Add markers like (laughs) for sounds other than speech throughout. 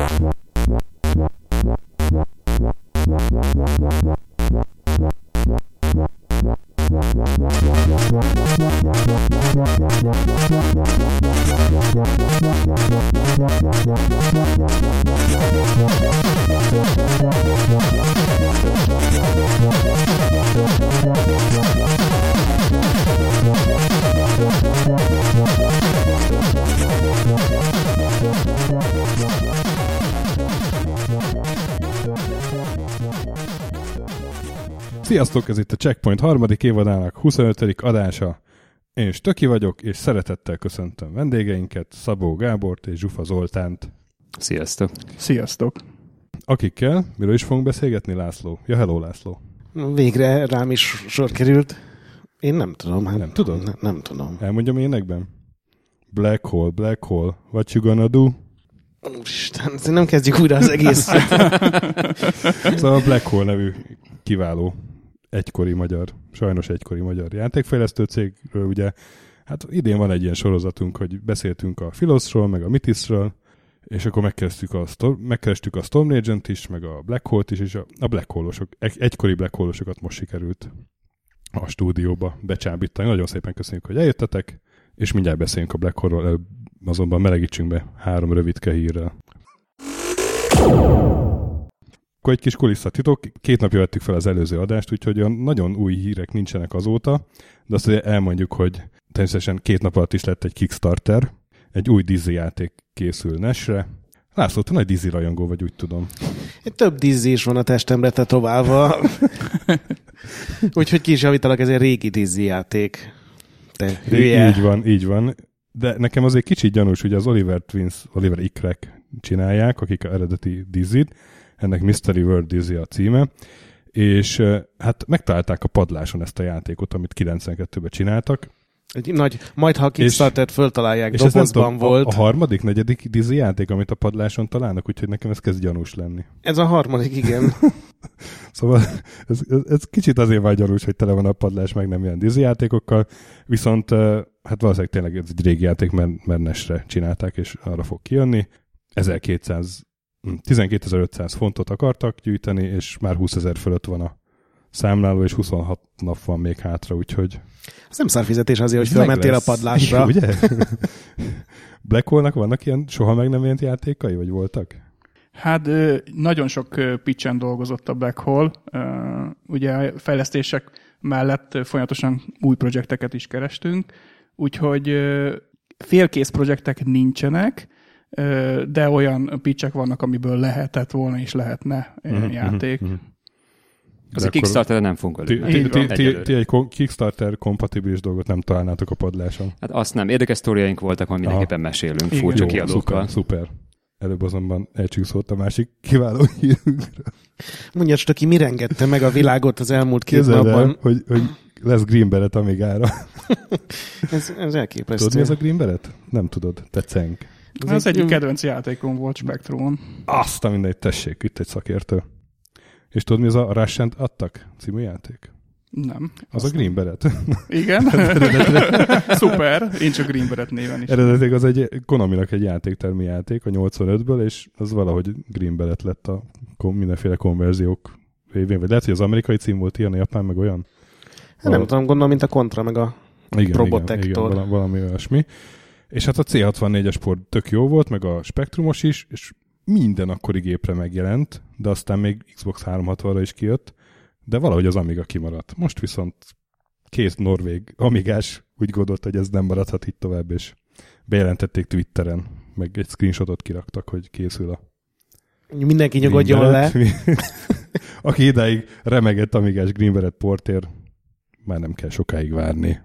Yeah. Sziasztok, ez itt a Checkpoint harmadik évadának 25. adása. Én is Töki vagyok, és szeretettel köszöntöm vendégeinket, Szabó Gábort és Zsufa Zoltánt. Sziasztok. Sziasztok. Akikkel, miről is fogunk beszélgetni, László? Ja, hello, László. Végre rám is sor került. Én nem tudom. Hát Nem tudod? Ne, nem tudom. Elmondjam énekben? Black hole, black hole, what you gonna do? Úristen, nem kezdjük újra az egész. (laughs) Szóval a Black Hole nevű kiváló egykori magyar, sajnos egykori magyar játékfejlesztő cégről, ugye, hát idén van egy ilyen sorozatunk, hogy beszéltünk a Philosról, meg a Mythisről, és akkor megkerestük a, Storm, megkerestük a Storm Agent is, meg a Black Hole-t is, és a, a Black Hole-osok, egy, egykori Black Hole-osokat most sikerült a stúdióba becsábítani. Nagyon szépen köszönjük, hogy eljöttetek, és mindjárt beszéljünk a Black Hole-ról, azonban melegítsünk be három rövidke hírrel. Akkor egy kis kulisszatitok, két napja vettük fel az előző adást, úgyhogy olyan nagyon új hírek nincsenek azóta, de azt azért elmondjuk, hogy természetesen két nap alatt is lett egy Kickstarter, egy új Dizzy játék készül Nesre. László, te nagy Dizzy rajongó vagy, úgy tudom. Több dizzi is van a testemre tetoválva. (laughs) Úgyhogy ki is javítalak, ez egy régi dizzi játék. Te hülye. Így van, így van. De nekem azért kicsit gyanús, hogy az Oliver Twins, Oliver Ikrek csinálják, akik a eredeti Dizzy-t, ennek Mystery World Dizzy a címe, és hát megtalálták a padláson ezt a játékot, amit 92-ben csináltak, Egy nagy, majd ha a Kickstarter-t föltalálják, és dobozban tudom, volt. A, a harmadik, negyedik Dizzy játék, amit a padláson találnak, úgyhogy nekem ez kezd gyanús lenni. Ez a harmadik, igen. (laughs) Szóval ez, ez, ez kicsit azért van gyanús, hogy tele van a padlás, meg nem ilyen Dizzy játékokkal, viszont hát valószínűleg tényleg ez egy régi játék, mert, mert Nesre csinálták, és arra fog kijönni. 1200, hm, 12.500 fontot akartak gyűjteni, és már 20 ezer fölött van a számláló, és 26 nap van még hátra, úgyhogy Ez nem szarfizetés azért, hogy fölmentél a padlásra. Ugye? (laughs) Black Hole-nak vannak ilyen soha meg nem jelent játékai, vagy voltak? Hát nagyon sok pitchen dolgozott a Black Hole. Ugye a fejlesztések mellett folyamatosan új projekteket is kerestünk, úgyhogy félkész projektek nincsenek, de olyan pitchek vannak, amiből lehetett volna és lehetne ö, Mhm, játék. mhm, mhm. Az a Kickstarter nem fogunk Ti, előmenni. ti, egy Kickstarter kompatibilis dolgot nem találnátok a padláson. Hát azt nem. Érdekes sztoriaink voltak, majd mindenképpen mesélünk Igen. furcsa kiadókkal. Szuper, szuper. Előbb azonban elcsúszott a másik kiváló hírünkre. Mondja csak ki, mi rengette meg a világot az elmúlt két Képzeld el, napban. hogy, hogy lesz Green Beret Amigára. (laughs) Ez, ez elképesztő. Tudod, mi ez a Green Beret? Nem tudod. Te cenk. Ez az egyik kedvenc játékom volt Spectrumon. Azt a mindegy, tessék, itt egy szakértő. És tudod, mi az a Russian adtak című játék? Nem. Az a Green Beret. (laughs) Igen. (laughs) Szuper. Én csak Green Beret néven is. Eredetileg az egy Konaminak egy játéktermi játék a 85-ből, és az valahogy Green Beret lett a mindenféle konverziók révén. Vagy lehet, hogy az amerikai cím volt ilyen, a japán meg olyan. Hát nem tudom, gondolom, mint a kontra, meg a... Igen, Probotector. Igen, igen, vala- valami olyasmi. És hát a C64-es port tök jó volt, meg a Spectrumos is, és minden akkori gépre megjelent, de aztán még Xbox 360-ra is kijött, de valahogy az Amiga kimaradt. Most viszont két norvég amigás úgy gondolt, hogy ez nem maradhat itt tovább, és bejelentették Twitteren, meg egy screenshotot kiraktak, hogy készül a Mindenki nyugodjon le. (laughs) Aki idáig remegett amigás Green Beret portér, már nem kell sokáig várni.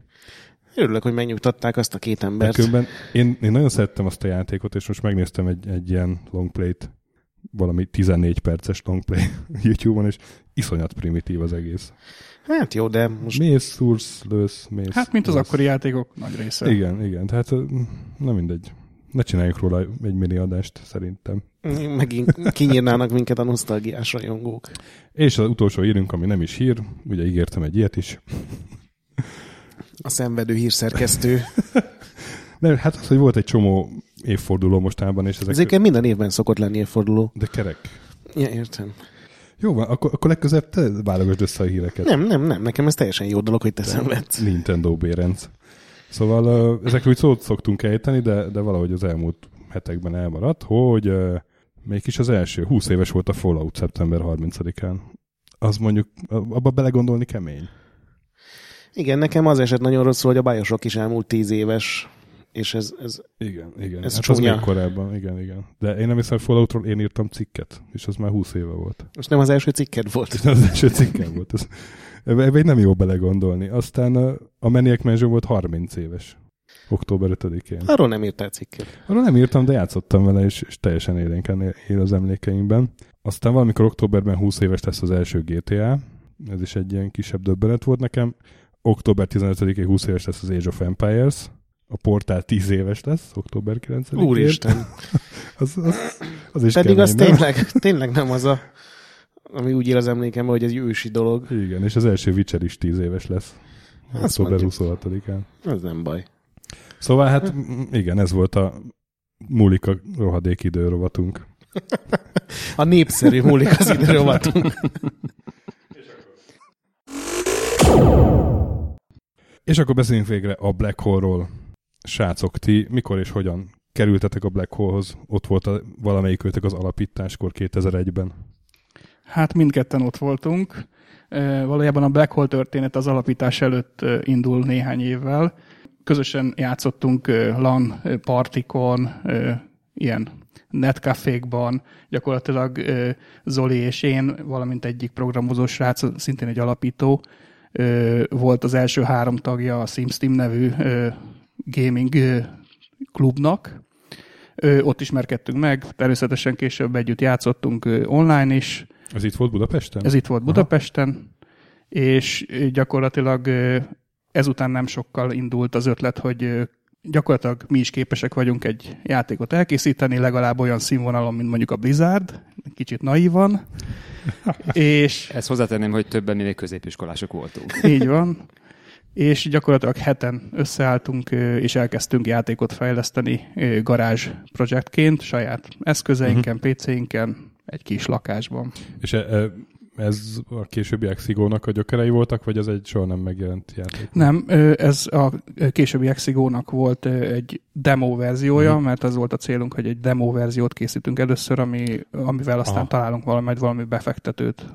Örülök, hogy megnyugtatták azt a két De embert. különben én, én nagyon szerettem azt a játékot, és most megnéztem egy, egy ilyen longplay-t, valami 14 perces longplay (laughs) YouTube-on, és iszonyat primitív az egész. Hát jó, de most Mész, szúrsz, lősz, mész. Hát, mint az lősz. akkori játékok nagy része. Igen, igen, tehát na mindegy. Ne csináljuk róla egy mini adást, szerintem. megint kinyírnának minket a nosztalgiás rajongók. És az utolsó írünk, ami nem is hír, ugye ígértem egy ilyet is. A szenvedő hírszerkesztő. (laughs) Nem, hát az, hogy volt egy csomó évforduló mostában, és ezek... Ezeken minden évben szokott lenni évforduló. De kerek. Ja, értem. Jó van, akkor, akkor legközelebb te válogasd össze a híreket. Nem, nem, nem. Nekem ez teljesen jó dolog, hogy te szenvedsz. Nintendo bérenc. Szóval ezekről úgy szót szoktunk ejteni, de, de valahogy az elmúlt hetekben elmaradt, hogy mégis az első, 20 éves volt a Fallout szeptember 30-án. Az mondjuk, abba belegondolni kemény. Igen, nekem az eset nagyon rosszul, hogy a Bioshock is elmúlt 10 éves, és ez, ez Igen, igen. Ez hát az csúnya. még korábban, igen, igen. De én nem hiszem, Falloutról én írtam cikket, és az már 20 éve volt. most nem az első cikked volt. Ez (laughs) az első cikkem volt. Ez, ebbe, nem jó belegondolni. Aztán a, a Maniac Mansion volt 30 éves. Október 5-én. Arról nem írtál cikket. Arra nem írtam, de játszottam vele, és, és teljesen élénken él az emlékeimben. Aztán valamikor októberben 20 éves lesz az első GTA. Ez is egy ilyen kisebb döbbenet volt nekem. Október 15-én 20 éves lesz az Age of Empires. A portál 10 éves lesz, október 9-én. Úristen. (laughs) Az, az, az is Pedig kemény, az nem? tényleg, tényleg nem az a, ami úgy él az emlékembe, hogy ez egy ősi dolog. Igen, és az első Witcher is 10 éves lesz. Azt Október mondjuk. 26-án. Az nem baj. Szóval hát igen, ez volt a múlik a rohadék idő rovatunk. (laughs) A népszerű múlik az időrovatunk. (laughs) És akkor beszéljünk végre a Black Hole-ról. Srácok, ti mikor és hogyan kerültetek a Black Hole-hoz? Ott volt a, valamelyikőtek az alapításkor 2001-ben. Hát mindketten ott voltunk. Valójában a Black Hole történet az alapítás előtt indul néhány évvel. Közösen játszottunk LAN partikon, ilyen netcafékban, gyakorlatilag Zoli és én, valamint egyik programozó srác, szintén egy alapító, e, volt az első három tagja a SimSteam nevű e, gaming e, klubnak. Ö, Ott ismerkedtünk meg, természetesen később együtt játszottunk ö, online is, Ez itt volt Budapesten? ez itt volt Budapesten, és ö, gyakorlatilag ö, ezután nem sokkal indult az ötlet, hogy ö, gyakorlatilag mi is képesek vagyunk egy játékot elkészíteni, legalább olyan színvonalon, mint mondjuk a Blizzard, kicsit naívan, (laughs) és Ezt hozzátenném, hogy többen mi még középiskolások voltunk. (laughs) így van. És gyakorlatilag heten összeálltunk, és elkezdtünk játékot fejleszteni garázs projektként, saját eszközeinken, PC-inken, egy kis lakásban. És e, e, ez a későbbi Exigónak a gyökerei voltak, vagy ez egy soha nem megjelent játék? Nem, ez a későbbi Exigónak volt egy demo verziója, Mhm. mert az volt a célunk, hogy egy demo verziót készítünk először, ami, amivel aztán Aha. találunk valami, valami befektetőt.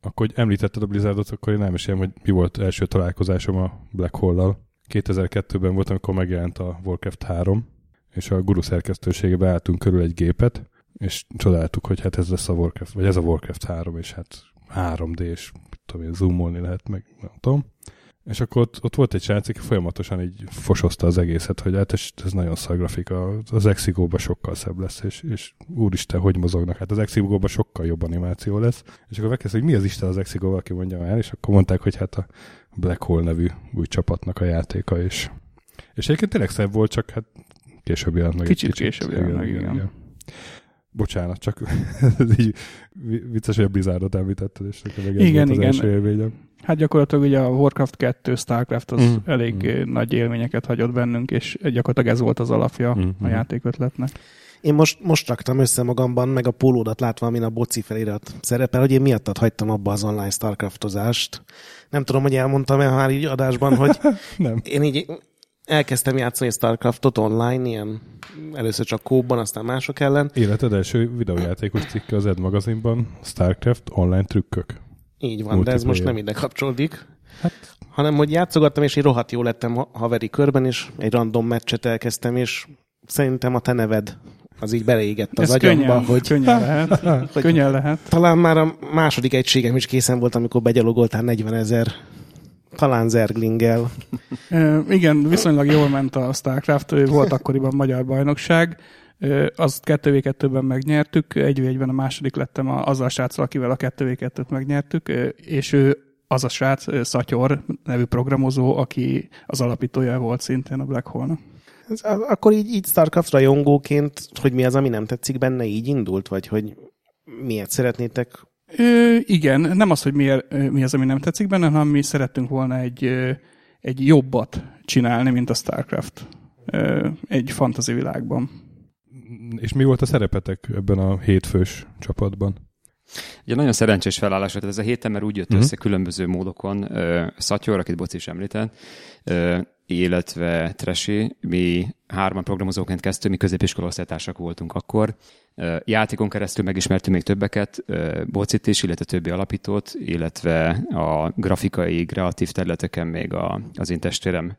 Akkor hogy említetted a Blizzardot, akkor én elmesélem, hogy mi volt első találkozásom a Black Hole-lal. 2002-ben volt, amikor megjelent a Warcraft 3, és a guru szerkesztőségebe álltunk körül egy gépet, és csodáltuk, hogy hát ez lesz a Warcraft, vagy ez a Warcraft 3, és hát 3D, és tudom én, zoomolni lehet, meg nem tudom. És akkor ott, ott volt egy srác, aki folyamatosan így fosozta az egészet, hogy hát ez, ez nagyon szar grafika, az Exigóban sokkal szebb lesz, és, és úristen, hogy mozognak, hát az Exigóban sokkal jobb animáció lesz. És akkor megkezdte, hogy mi az Isten az Exigóval, aki mondja már, és akkor mondták, hogy hát a Black Hole nevű új csapatnak a játéka, és, és egyébként tényleg szebb volt, csak hát később jelent meg. egy Kicsit később jelent meg, igen. Bocsánat, csak (laughs) ez így vi- vicces, hogy a Blizzardot említetted, és nekem meg ez Igen, volt az igen. első élményem. Hát gyakorlatilag ugye a Warcraft 2, Starcraft az Mm. elég Mm. ö, nagy élményeket hagyott bennünk, és gyakorlatilag ez volt az alapja Mm, a játékötletnek. Én most, most raktam össze magamban, meg a pólódat látva, amin a boci felirat szerepel, hogy én miattad hagytam abba az online Starcraftozást. Nem tudom, hogy elmondtam-e már így adásban, hogy (laughs) Nem. én így elkezdtem játszani Starcraftot online, ilyen először csak kóban, aztán mások ellen. Életed első videójátékos cikke az Ed magazinban, Starcraft online trükkök. Így van, de ez most nem ide kapcsolódik. Hanem, hogy játszogattam, és én rohadt jó lettem ha- haveri körben, és egy random meccset elkezdtem, és szerintem a te neved az így beleégett az Ez agyamba, könnyen, hogy könnyen lehet. (laughs) könnyen lehet. talán már a második egységem is készen volt, amikor begyalogoltál 40 ezer talán zerglingel. Ö, igen, viszonylag jól ment a StarCraft, volt akkoriban magyar bajnokság, Ö, azt 2v2-ben megnyertük, 1v1-ben a második lettem a, azzal a sráccal, akivel a 2v2-t megnyertük, és ő az a srác, Szatyor nevű programozó, aki az alapítója volt szintén a Black Hole-nak. A- akkor így, így Starcraft rajongóként, hogy mi az, ami nem tetszik benne, így indult? Vagy hogy miért szeretnétek? Ö, igen, nem az, hogy miért, mi az, ami nem tetszik benne, hanem mi szerettünk volna egy, egy jobbat csinálni, mint a StarCraft. Ö, egy fantasy világban. És mi volt a szerepetek ebben a hétfős csapatban? Ugye nagyon szerencsés felállás volt ez a héten, mert úgy jött Mhm. össze különböző módokon. Szatyor, akit Boci is említett, illetve Tresi, mi hárman programozóként kezdtünk, mi középiskola osztálytársak voltunk akkor. Játékon keresztül megismertünk még többeket, Bocit is, illetve többi alapítót, illetve a grafikai, kreatív területeken még a, az én testvérem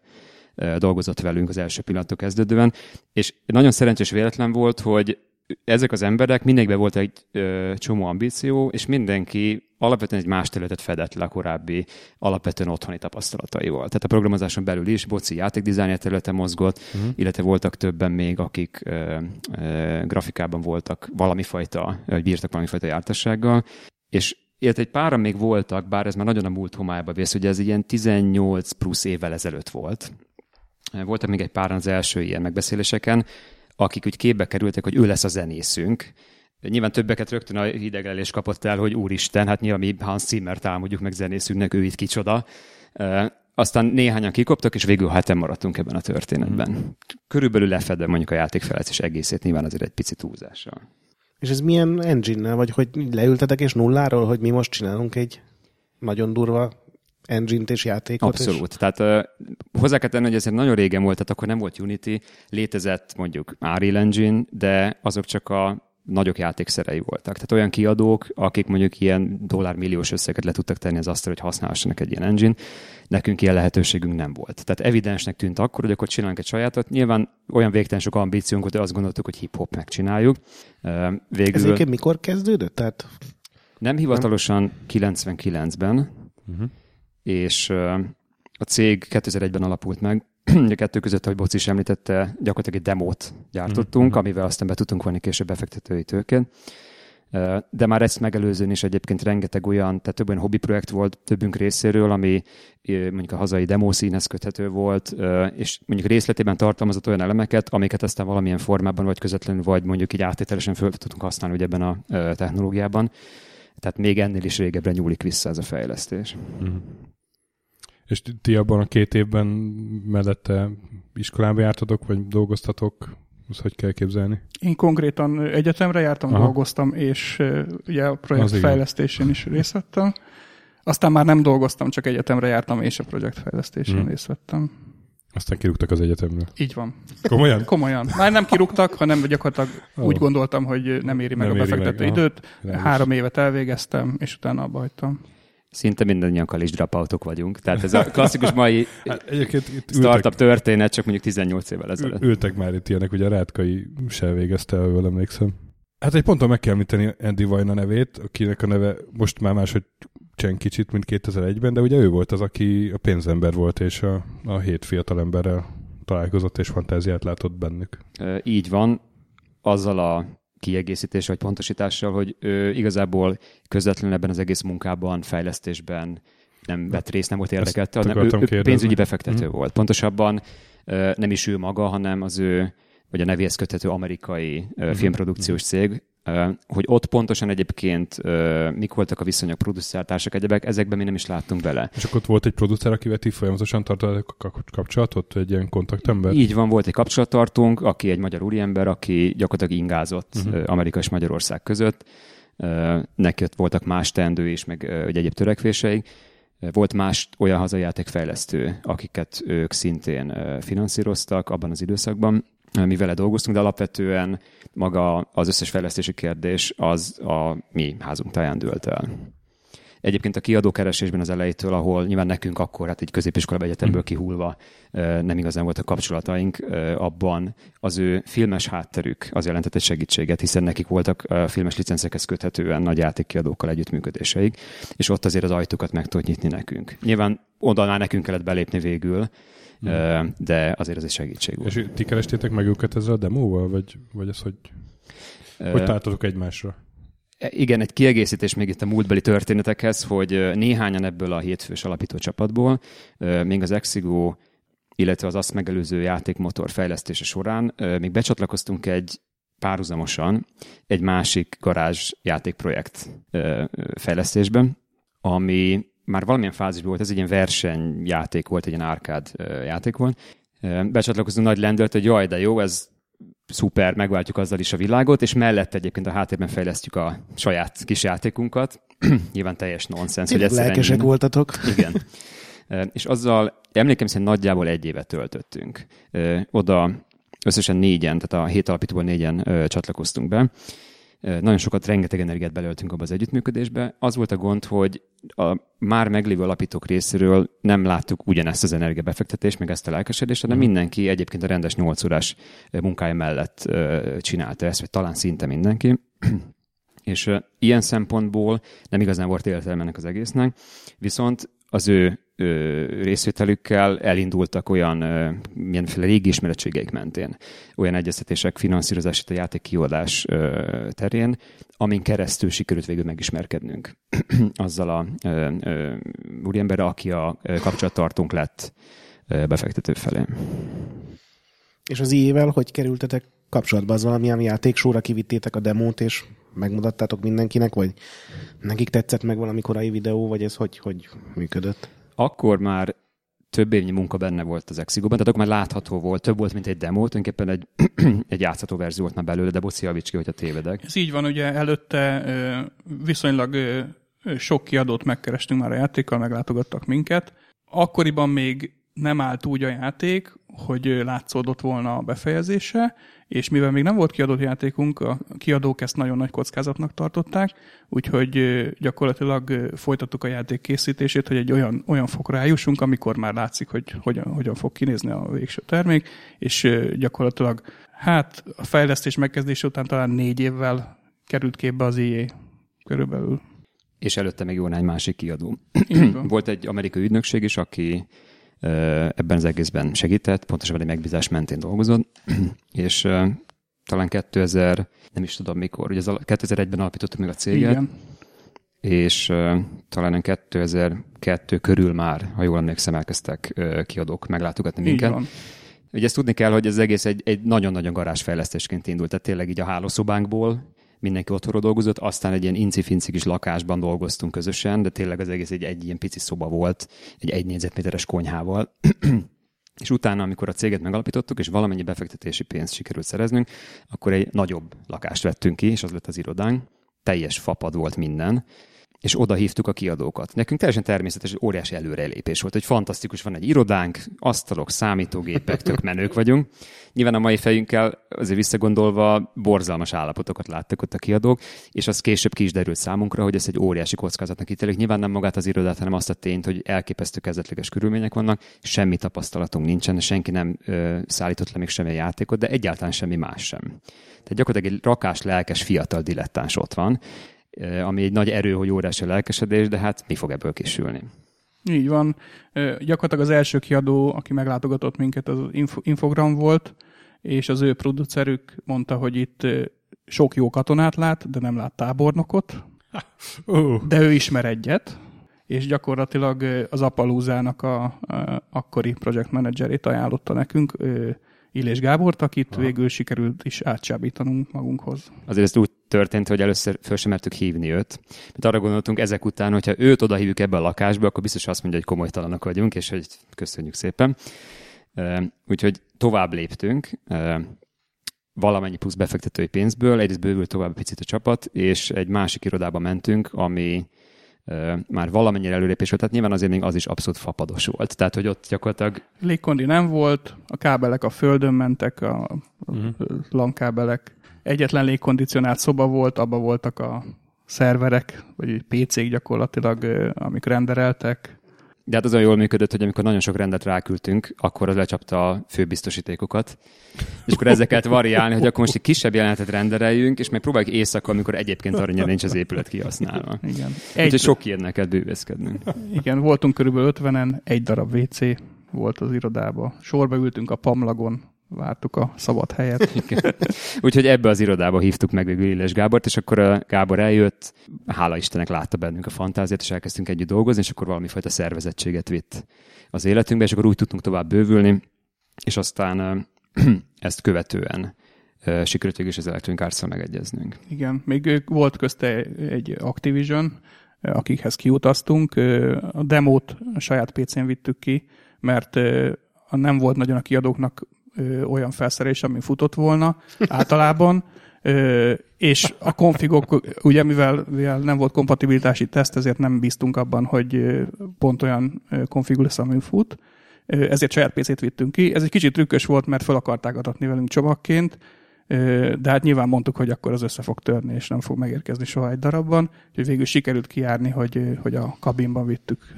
dolgozott velünk az első pillanattól kezdődően, és nagyon szerencsés véletlen volt, hogy ezek az emberek mindenkiben volt egy ö, csomó ambíció, és mindenki alapvetően egy más területet fedett le a korábbi alapvetően otthoni tapasztalataival. Tehát a programozáson belül is Boci játékdizájner területen mozgott, uh-huh. illetve voltak többen még, akik ö, ö, grafikában voltak valami fajta, vagy bírtak valami fajta jártassággal, és illetve egy páran még voltak, bár ez már nagyon a múlt homályba vész, ugye ez ilyen 18 plusz évvel ezelőtt volt. Voltak még egy páran az első ilyen megbeszéléseken, akik úgy képbe kerültek, hogy ő lesz a zenészünk. Nyilván többeket rögtön a hideglelés kapott el, hogy úristen, hát nyilván mi Hans Zimmer támadjuk meg zenészünknek, ő itt kicsoda. Aztán néhányan kikoptak, és végül heten maradtunk ebben a történetben. Körülbelül lefedve mondjuk a játékfejlesztés egészét, nyilván azért egy picit túlzással. És ez milyen engine vagy hogy leültetek és nulláról, hogy mi most csinálunk egy nagyon durva engine-t és játékot? Abszolút. És... Tehát uh, hozzá kell tenni, hogy ez nagyon régen volt, tehát akkor nem volt Unity, létezett mondjuk Unreal Engine, de azok csak a nagyok játékszerei voltak. Tehát olyan kiadók, akik mondjuk ilyen dollármilliós összeget le tudtak tenni az asztal, hogy használhassanak egy ilyen engine, nekünk ilyen lehetőségünk nem volt. Tehát evidensnek tűnt akkor, hogy akkor csinálunk egy sajátot. Nyilván olyan végtelen sok ambíciónk volt, hogy azt gondoltuk, hogy hip-hop megcsináljuk. Végül... Ez egyébként mikor kezdődött? Tehát... Nem hivatalosan 99-ben, uh-huh. és a cég 2001-ben alapult meg, a kettő között, ahogy Boci is említette, gyakorlatilag egy demót gyártottunk, mm-hmm. amivel aztán be tudtunk vonni később befektetői tőkén. De már ezt megelőzően is egyébként rengeteg olyan, tehát több olyan hobbi projekt volt többünk részéről, ami mondjuk a hazai demo színhez köthető volt, és mondjuk részletében tartalmazott olyan elemeket, amiket aztán valamilyen formában, vagy közvetlenül, vagy mondjuk így áttételesen föl tudtunk használni ugye ebben a technológiában. Tehát még ennél is régebbre nyúlik vissza ez a fejlesztés. Mm. És ti abban a két évben mellette iskolába jártatok, vagy dolgoztatok? Azt hogy kell képzelni? Én konkrétan egyetemre jártam, Aha. dolgoztam, és ugye a projekt fejlesztésén is részt vettem. Aztán már nem dolgoztam, csak egyetemre jártam, és a projekt fejlesztésén hmm. részt vettem. Aztán kirúgtak az egyetemről. Így van. Komolyan? Komolyan. Már nem kirúgtak, hanem gyakorlatilag oh. úgy gondoltam, hogy nem éri meg nem a befektető meg. időt. Aha. Három évet elvégeztem, és utána abba hagytam. Szinte mindannyian college dropoutok vagyunk. Tehát ez a klasszikus mai (laughs) hát startup ültek, történet, csak mondjuk 18 évvel ezelőtt. Ültek már itt ilyenek, ugye a Rátkai se végezte, jól emlékszem. Hát egy ponton meg kell említeni Andy Vajna nevét, akinek a neve most már máshogy cseng kicsit, mint 2001-ben, de ugye ő volt az, aki a pénzember volt, és a, a hét fiatal emberrel találkozott, és fantáziát látott bennük. Így van. Azzal a kiegészítés vagy pontosítással, hogy ő igazából közvetlenül ebben az egész munkában, fejlesztésben nem vett részt, nem volt érdekelt, hanem ő, ő pénzügyi befektető mm. volt. Pontosabban nem is ő maga, hanem az ő, vagy a nevéhez köthető amerikai mm. filmprodukciós cég, hogy ott pontosan egyébként mik voltak a viszonyok producertársak, egyebek, ezekben mi nem is láttunk bele. És akkor ott volt egy producer, akivel ti folyamatosan tartottatok a kapcsolatot, egy ilyen kontaktember? Így van, volt egy kapcsolattartónk, aki egy magyar úriember, aki gyakorlatilag ingázott uh-huh. Amerika és Magyarország között. Neki ott voltak más teendő és meg egy egyéb törekvéseik. Volt más olyan hazai játékfejlesztő, akiket ők szintén finanszíroztak abban az időszakban, mi vele dolgoztunk, de alapvetően maga az összes fejlesztési kérdés az a mi házunk táján dőlt el. Egyébként a kiadókeresésben az elejétől, ahol nyilván nekünk akkor, hát egy középiskolában egyetemből kihúlva nem igazán voltak kapcsolataink, abban az ő filmes hátterük az jelentett egy segítséget, hiszen nekik voltak filmes licencekhez köthetően nagy játékkiadókkal együttműködéseik, és ott azért az ajtókat meg tudott nyitni nekünk. Nyilván oda nekünk kellett belépni végül, Hmm. de azért ez egy segítség volt. És ti kerestétek meg őket ezzel a demóval, vagy, vagy ez hogy, hogy találtatok egymásra? Igen, egy kiegészítés még itt a múltbeli történetekhez, hogy néhányan ebből a hétfős alapító csapatból, még az Exigo, illetve az azt megelőző játékmotor fejlesztése során még becsatlakoztunk egy párhuzamosan egy másik garázs játékprojekt fejlesztésben, ami már valamilyen fázisban volt, ez egy ilyen versenyjáték volt, egy ilyen árkád játék volt. Becsatlakoztunk nagy lendült, hogy jaj, de jó, ez szuper, megváltjuk azzal is a világot, és mellett egyébként a háttérben fejlesztjük a saját kis játékunkat. (clears throat) Nyilván teljes nonsens, hogy egyszerűen lelkesek minden... voltatok. (laughs) Igen. És azzal emlékem szerint nagyjából egy évet töltöttünk. Oda összesen négyen, tehát a hét alapítóból négyen csatlakoztunk be, nagyon sokat, rengeteg energiát belöltünk abba az együttműködésbe. Az volt a gond, hogy a már meglévő alapítók részéről nem láttuk ugyanezt az energiabefektetést, meg ezt a lelkesedést, hanem mm. mindenki egyébként a rendes 8 órás munkája mellett csinálta ezt, vagy talán szinte mindenki. (clears throat) És ilyen szempontból nem igazán volt értelme ennek az egésznek, viszont az ő részvételükkel elindultak olyan milyenféle régi ismerettségeik mentén, olyan egyeztetések finanszírozását a játék kiadás terén, amin keresztül sikerült végül megismerkednünk (clears throat) azzal a úriemberre, aki a kapcsolattartónk lett befektető felé. És az IE-vel hogy kerültetek kapcsolatba? Az valamilyen játéksóra kivittétek a demót, és megmutattátok mindenkinek, vagy nekik tetszett meg valami korai videó, vagy ez hogy, hogy működött? Akkor már több évnyi munka benne volt az Exigóban, tehát akkor már látható volt, több volt, mint egy demo, tulajdonképpen egy, (clears throat) egy játszható verzió volt már belőle, de Boci javíts ki, hogyha tévedek. Ez így van, ugye előtte viszonylag sok kiadót megkerestünk már a játékkal, meglátogattak minket. Akkoriban még nem állt úgy a játék, hogy látszódott volna a befejezése, és mivel még nem volt kiadott játékunk, a kiadók ezt nagyon nagy kockázatnak tartották, úgyhogy gyakorlatilag folytattuk a játék készítését, hogy egy olyan, olyan fokra eljussunk, amikor már látszik, hogy hogyan, hogyan fog kinézni a végső termék, és gyakorlatilag hát a fejlesztés megkezdése után talán négy évvel került képbe az EA körülbelül. És előtte még jó egy másik kiadó. Volt egy amerikai ügynökség is, aki ebben az egészben segített, pontosabban egy megbízás mentén dolgozott, (clears throat) és talán 2000, nem is tudom mikor, ugye 2001-ben alapítottuk meg a céget, Igen. és talán 2002 körül már, ha jól emlékszem, elkezdtek kiadók meglátogatni minket. Ugye ezt tudni kell, hogy ez egész egy, egy nagyon-nagyon garázsfejlesztésként indult, tehát tényleg így a hálószobánkból mindenki otthonról dolgozott, aztán egy ilyen inci kis lakásban dolgoztunk közösen, de tényleg az egész egy, egy ilyen pici szoba volt, egy egy négyzetméteres konyhával. (clears throat) és utána, amikor a céget megalapítottuk, és valamennyi befektetési pénzt sikerült szereznünk, akkor egy nagyobb lakást vettünk ki, és az lett az irodánk. Teljes fapad volt minden, és oda hívtuk a kiadókat. Nekünk teljesen természetes, hogy óriási előrelépés volt, hogy fantasztikus, van egy irodánk, asztalok, számítógépek, tök menők vagyunk. Nyilván a mai fejünkkel azért visszagondolva borzalmas állapotokat láttak ott a kiadók, és az később ki is derült számunkra, hogy ez egy óriási kockázatnak ítélik. Nyilván nem magát az irodát, hanem azt a tényt, hogy elképesztő kezdetleges körülmények vannak, semmi tapasztalatunk nincsen, senki nem ö, szállított le még semmi játékot, de egyáltalán semmi más sem. Tehát gyakorlatilag egy rakás, lelkes, fiatal dilettáns ott van, ami egy nagy erő, hogy óriási a lelkesedés, de hát mi fog ebből kisülni? Így van. Gyakorlatilag az első kiadó, aki meglátogatott minket, az Infogram volt, és az ő producerük mondta, hogy itt sok jó katonát lát, de nem lát tábornokot. (laughs) De ő ismer egyet, és gyakorlatilag az Apalúzának a, a akkori project managerét ajánlotta nekünk, Illés Gábort, akit Aha. végül sikerült is átcsábítanunk magunkhoz. Azért ezt úgy történt, hogy először föl sem mertük hívni őt. Mert arra gondoltunk ezek után, hogyha őt oda hívjuk ebbe a lakásba, akkor biztos azt mondja, hogy komolytalanok vagyunk, és hogy köszönjük szépen. Úgyhogy tovább léptünk valamennyi plusz befektetői pénzből, egyrészt bővült tovább picit a csapat, és egy másik irodába mentünk, ami már valamennyire előrépés volt, tehát nyilván azért még az is abszolút fapados volt. Tehát, hogy ott gyakorlatilag... Légkondi nem volt, a kábelek a földön mentek, a uh-huh. LAN kábelek. Egyetlen légkondicionált szoba volt, abba voltak a szerverek, vagy PC-k gyakorlatilag, amik rendereltek. De hát az olyan jól működött, hogy amikor nagyon sok rendet ráküldtünk, akkor az lecsapta a főbiztosítékokat. És akkor ezeket variálni, hogy akkor most egy kisebb jelenetet rendereljünk, és meg próbáljuk éjszaka, amikor egyébként arra nincs az épület kihasználva. Igen. Egy... Úgyhogy sok ilyennek kell bőveszkednünk. Igen, voltunk körülbelül 50-en, egy darab WC volt az irodába. Sorba ültünk a pamlagon, vártuk a szabad helyet. (laughs) Úgyhogy ebbe az irodába hívtuk meg végül Illes Gábort, és akkor a Gábor eljött, hála Istennek látta bennünk a fantáziát, és elkezdtünk együtt dolgozni, és akkor valamifajta szervezettséget vitt az életünkbe, és akkor úgy tudtunk tovább bővülni, és aztán (clears throat) ezt követően sikerült végül is az Electronic arts megegyeznünk. Igen, még volt közte egy Activision, akikhez kiutaztunk. A demót a saját PC-n vittük ki, mert nem volt nagyon a kiadóknak ö, olyan felszerelés, ami futott volna általában, ö, és a konfigok, ugye mivel, mivel nem volt kompatibilitási teszt, ezért nem bíztunk abban, hogy pont olyan konfig lesz, ami fut, Ö, ezért saját PC-t vittünk ki. Ez egy kicsit trükkös volt, mert fel akarták adatni velünk csomagként, de hát nyilván mondtuk, hogy akkor az össze fog törni, és nem fog megérkezni soha egy darabban. Úgyhogy végül sikerült kijárni, hogy, hogy a kabinban vittük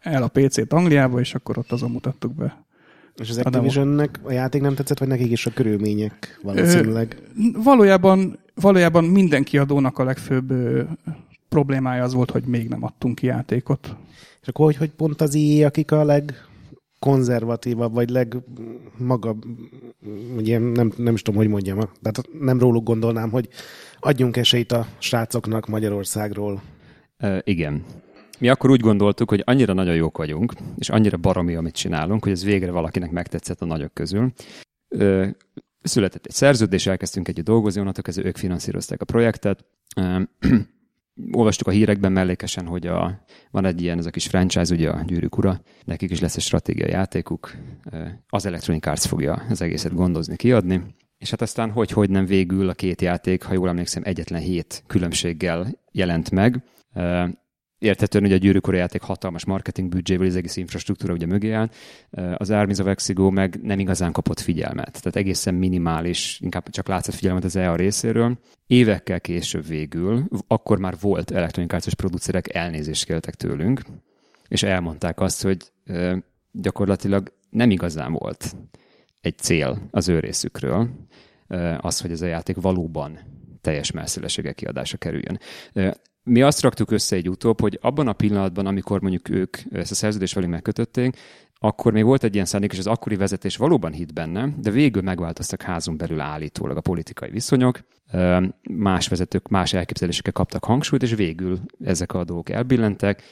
el a PC-t Angliába, és akkor ott azon mutattuk be. És az. Activisionnek a játék nem tetszett, vagy nekik is a körülmények valószínűleg? Valójában, valójában minden kiadónak a legfőbb ö, problémája az volt, hogy még nem adtunk ki játékot. És akkor hogy, hogy pont az IE, akik a legkonzervatívabb, vagy leg maga, ugye nem, nem is tudom, hogy mondjam, tehát nem róluk gondolnám, hogy adjunk esélyt a srácoknak Magyarországról. Uh, igen. Mi akkor úgy gondoltuk, hogy annyira nagyon jók vagyunk, és annyira baromi, amit csinálunk, hogy ez végre valakinek megtetszett a nagyok közül. Ö, született egy szerződés, elkezdtünk együtt dolgozni, onnantól kezdve ők finanszírozták a projektet. Ö, (clears throat) olvastuk a hírekben mellékesen, hogy a, van egy ilyen, ez a kis franchise, ugye a Gyűrűk Ura, nekik is lesz egy stratégiai játékuk, az Electronic Arts fogja az egészet gondozni, kiadni, és hát aztán hogy-hogy nem végül a két játék, ha jól emlékszem, egyetlen hét különbséggel jelent meg. Érthetően, hogy a Gyűrűk Ura játék hatalmas marketing büdzsével, az egész infrastruktúra ugye mögé áll. Az Armies of Exigo meg nem igazán kapott figyelmet. Tehát egészen minimális, inkább csak látszott figyelmet az EA részéről. Évekkel később végül, akkor már volt elektronikációs producerek elnézést kértek tőlünk, és elmondták azt, hogy gyakorlatilag nem igazán volt egy cél az ő részükről, az, hogy ez a játék valóban teljes messzélességgel kiadásra kerüljön. Mi azt raktuk össze egy utóbb, hogy abban a pillanatban, amikor mondjuk ők ezt a szerződést velünk megkötötték, akkor még volt egy ilyen szándék, és az akkori vezetés valóban hitt benne, de végül megváltoztak házon belül állítólag a politikai viszonyok, más vezetők más elképzelésekkel kaptak hangsúlyt, és végül ezek a dolgok elbillentek,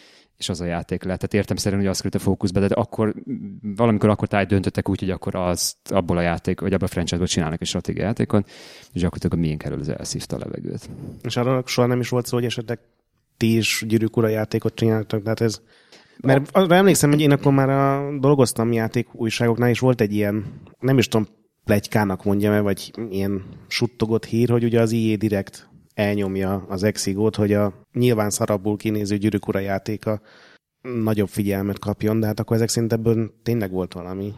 és az a játék lett. Tehát értem szerint, hogy az került a fókuszba, de akkor valamikor akkor tájt döntöttek úgy, hogy akkor azt abból a játék, vagy abból a franchise-ból csinálnak egy stratégiai játékot, és akkor a miénk elől elszívta a levegőt. És arról soha nem is volt szó, hogy esetleg ti is Gyűrűk Ura játékot csináltak, tehát ez... Mert arra emlékszem, hogy én akkor már a, dolgoztam játék újságoknál, és volt egy ilyen, nem is tudom, plegykának mondjam-e, vagy ilyen suttogott hír, hogy ugye az EA Direct elnyomja az Exigót, hogy a nyilván szarabbul kinéző Gyűrűk játéka nagyobb figyelmet kapjon, de hát akkor ezek szerint ebből tényleg volt valami.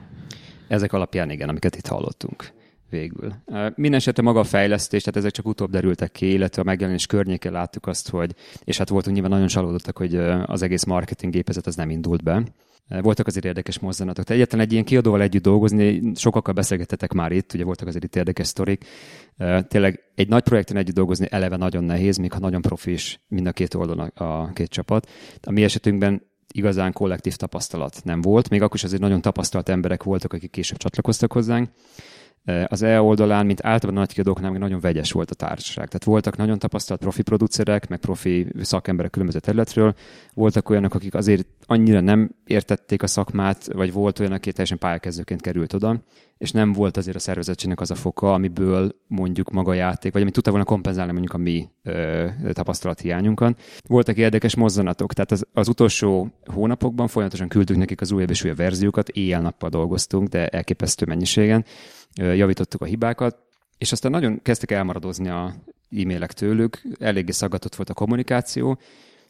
Ezek alapján igen, amiket itt hallottunk végül. Minden esetre maga a fejlesztés, tehát ezek csak utóbb derültek ki, illetve a megjelenés környékén láttuk azt, hogy, és hát voltunk nyilván nagyon csalódottak, hogy az egész marketing gépezet az nem indult be. Voltak azért érdekes mozzanatok. Tehát egyetlen egy ilyen kiadóval együtt dolgozni, sokakkal beszélgettetek már itt, ugye voltak azért itt érdekes sztorik. Tényleg egy nagy projekten együtt dolgozni eleve nagyon nehéz, még ha nagyon profi is mind a két oldalon a két csapat. A mi esetünkben igazán kollektív tapasztalat nem volt, még akkor is azért nagyon tapasztalt emberek voltak, akik később csatlakoztak hozzánk. Az E oldalán, mint általában nagy kiadóknál, nagyon vegyes volt a társaság. Tehát voltak nagyon tapasztalt profi producerek, meg profi szakemberek különböző területről. Voltak olyanok, akik azért annyira nem értették a szakmát, vagy volt olyan, aki teljesen pályakezdőként került oda, és nem volt azért a szervezettségnek az a foka, amiből mondjuk maga a játék, vagy amit tudta volna kompenzálni mondjuk a mi ö, tapasztalathiányunkat. Voltak érdekes mozzanatok, tehát az, az utolsó hónapokban folyamatosan küldtük nekik az újabb és újabb verziókat, éjjel-nappal dolgoztunk, de elképesztő mennyiségen javítottuk a hibákat, és aztán nagyon kezdtek elmaradozni a e-mailek tőlük, eléggé szaggatott volt a kommunikáció,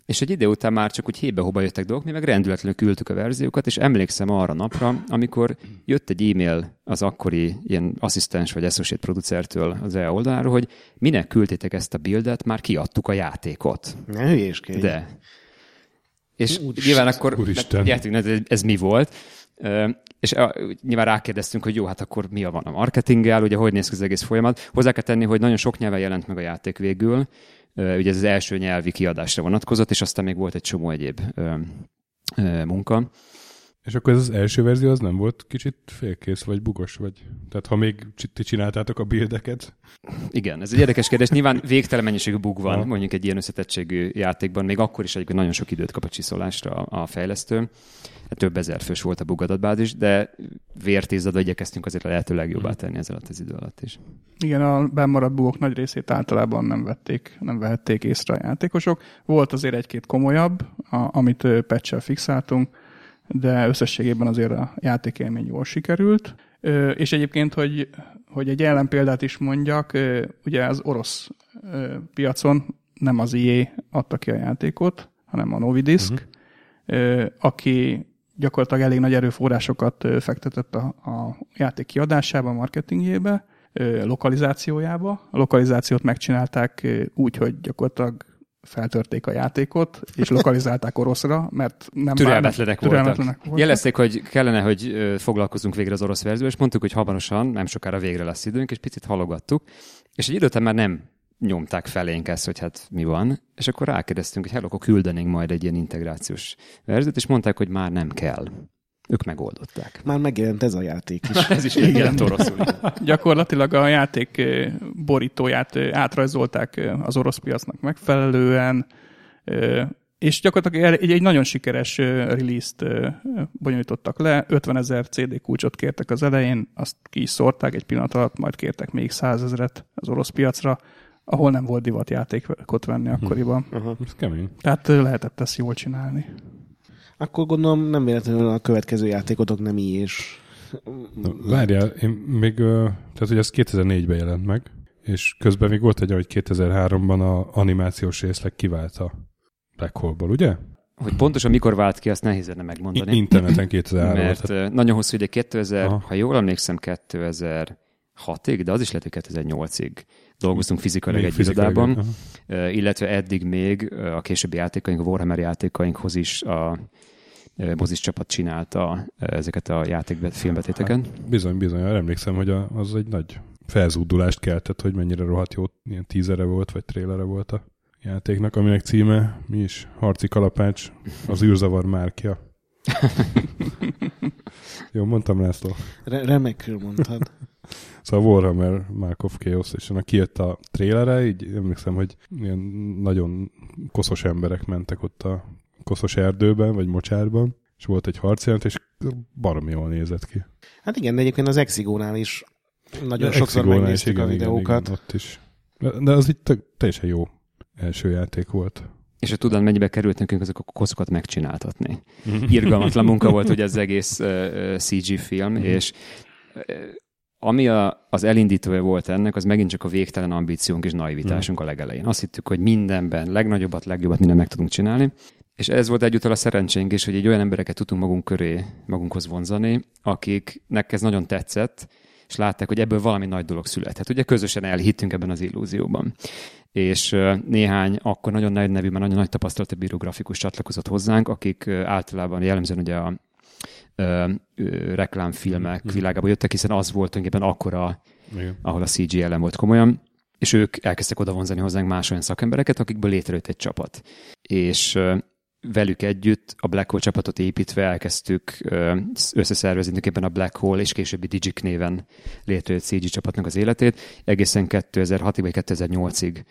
és egy idő után már csak úgy hébe-hóba jöttek dolgok, mi meg rendületlenül küldtük a verziókat, és emlékszem arra napra, amikor jött egy e-mail az akkori ilyen asszisztens vagy associate producertől az E oldaláról, hogy minek küldtétek ezt a buildet, már kiadtuk a játékot. Ne hülyéskedj. De. És Úristen. nyilván akkor Úristen. gyertünk, ez, ez mi volt, és nyilván rákérdeztünk, hogy jó, hát akkor mi a van a marketinggel, ugye hogy néz ki az egész folyamat. Hozzá kell tenni, hogy nagyon sok nyelven jelent meg a játék végül, ugye ez az első nyelvi kiadásra vonatkozott, és aztán még volt egy csomó egyéb munka. És akkor ez az első verzió az nem volt kicsit félkész, vagy bugos, vagy... Tehát ha még ti csináltátok a buildeket, Igen, ez egy érdekes kérdés. Nyilván végtelen mennyiségű bug van, Aha. mondjuk egy ilyen összetettségű játékban, még akkor is egyébként nagyon sok időt kap a csiszolásra a, fejlesztő. Hát több ezer fős volt a bug adatbázis, de vértízadva igyekeztünk azért a lehető legjobbá tenni ezzel alatt az idő alatt is. Igen, a bennmaradt bugok nagy részét általában nem vették, nem vehették észre a játékosok. Volt azért egy-két komolyabb, a, amit patch fixáltunk, de összességében azért a játékélmény jól sikerült. És egyébként, hogy, hogy egy ellenpéldát is mondjak, ugye az orosz piacon nem az IE adta ki a játékot, hanem a Novidisk, uh-huh. aki gyakorlatilag elég nagy erőforrásokat fektetett a, a játék kiadásába, marketingjébe, lokalizációjába. A lokalizációt megcsinálták úgy, hogy gyakorlatilag feltörték a játékot, és lokalizálták oroszra, mert nem türelmetlenek, türelmetlenek voltak. Jelezték, hogy kellene, hogy foglalkozunk végre az orosz verzió, és mondtuk, hogy hamarosan, nem sokára végre lesz időnk, és picit halogattuk. És egy időt már nem nyomták felénk ezt, hogy hát mi van, és akkor rákérdeztünk, hogy hát akkor küldenénk majd egy ilyen integrációs verziót, és mondták, hogy már nem kell. Ők megoldották. Már megjelent ez a játék is. (laughs) ez is megjelent oroszul. Gyakorlatilag a játék borítóját átrajzolták az orosz piacnak megfelelően, és gyakorlatilag egy, egy nagyon sikeres release-t bonyolítottak le, 50 ezer CD kulcsot kértek az elején, azt ki is szórták egy pillanat alatt, majd kértek még 100 ezeret az orosz piacra, ahol nem volt divat játékot venni hm. akkoriban. Uh-huh. Ez kemény. Tehát lehetett ezt jól csinálni. Akkor gondolom nem véletlenül a következő játékotok nem így és... Na, várjál, én még, tehát hogy ez 2004-ben jelent meg, és közben még volt egy, hogy 2003-ban a animációs részleg kivált a Black Hole-ból, ugye? Hogy pontosan mikor vált ki, azt nehéz lenne megmondani. Interneten 2003 Mert tehát... nagyon hosszú ide, 2000, Aha. ha jól emlékszem, 2006-ig, de az is lehet, hogy 2008-ig dolgoztunk fizikailag egy irodában, illetve eddig még a későbbi játékaink, a Warhammer játékainkhoz is a mozis csapat csinálta ezeket a játék filmbetéteken. Hát, bizony, bizony. Emlékszem, hogy az egy nagy felzúdulást keltett, hogy mennyire rohadt jó ilyen tízere volt, vagy trélere volt a játéknak, aminek címe mi is? Harci kalapács, az űrzavar márkja. (laughs) jó, mondtam László. Re- remekül mondtad. Szóval Warhammer Mark of Chaos, és ennek kijött a trélere, így emlékszem, hogy ilyen nagyon koszos emberek mentek ott a koszos erdőben, vagy mocsárban, és volt egy harcjelent, és baromi jól nézett ki. Hát igen, de egyébként az Exigónál is nagyon de sokszor megnéztük igen, a videókat. Igen, igen, ott is. De az itt teljesen jó első játék volt. És hogy tudod, mennyibe került nekünk ezek a koszokat megcsináltatni. Irgalmatlan munka volt, hogy ez (laughs) egész uh, CG film, mm. és ami a, az elindítója volt ennek, az megint csak a végtelen ambíciónk és naivitásunk mm. a legelején. Azt hittük, hogy mindenben, legnagyobbat, legjobbat minden meg tudunk csinálni, és ez volt egyúttal a szerencsénk is, hogy egy olyan embereket tudtunk magunk köré, magunkhoz vonzani, akiknek ez nagyon tetszett, és látták, hogy ebből valami nagy dolog születhet. Ugye közösen elhittünk ebben az illúzióban. És néhány akkor nagyon nagy nevű, mert nagyon nagy tapasztalatú bíró grafikus csatlakozott hozzánk, akik általában jellemzően ugye a ö, ö, reklámfilmek mm-hmm. világába jöttek, hiszen az volt tulajdonképpen akkora, Igen. ahol a CG ellen volt komolyan, és ők elkezdtek oda vonzani hozzánk más olyan szakembereket, akikből létrejött egy csapat. És velük együtt a Black Hole csapatot építve elkezdtük összeszervezni a Black Hole és későbbi Digic néven létrejött CG csapatnak az életét. Egészen 2006-ig vagy 2008-ig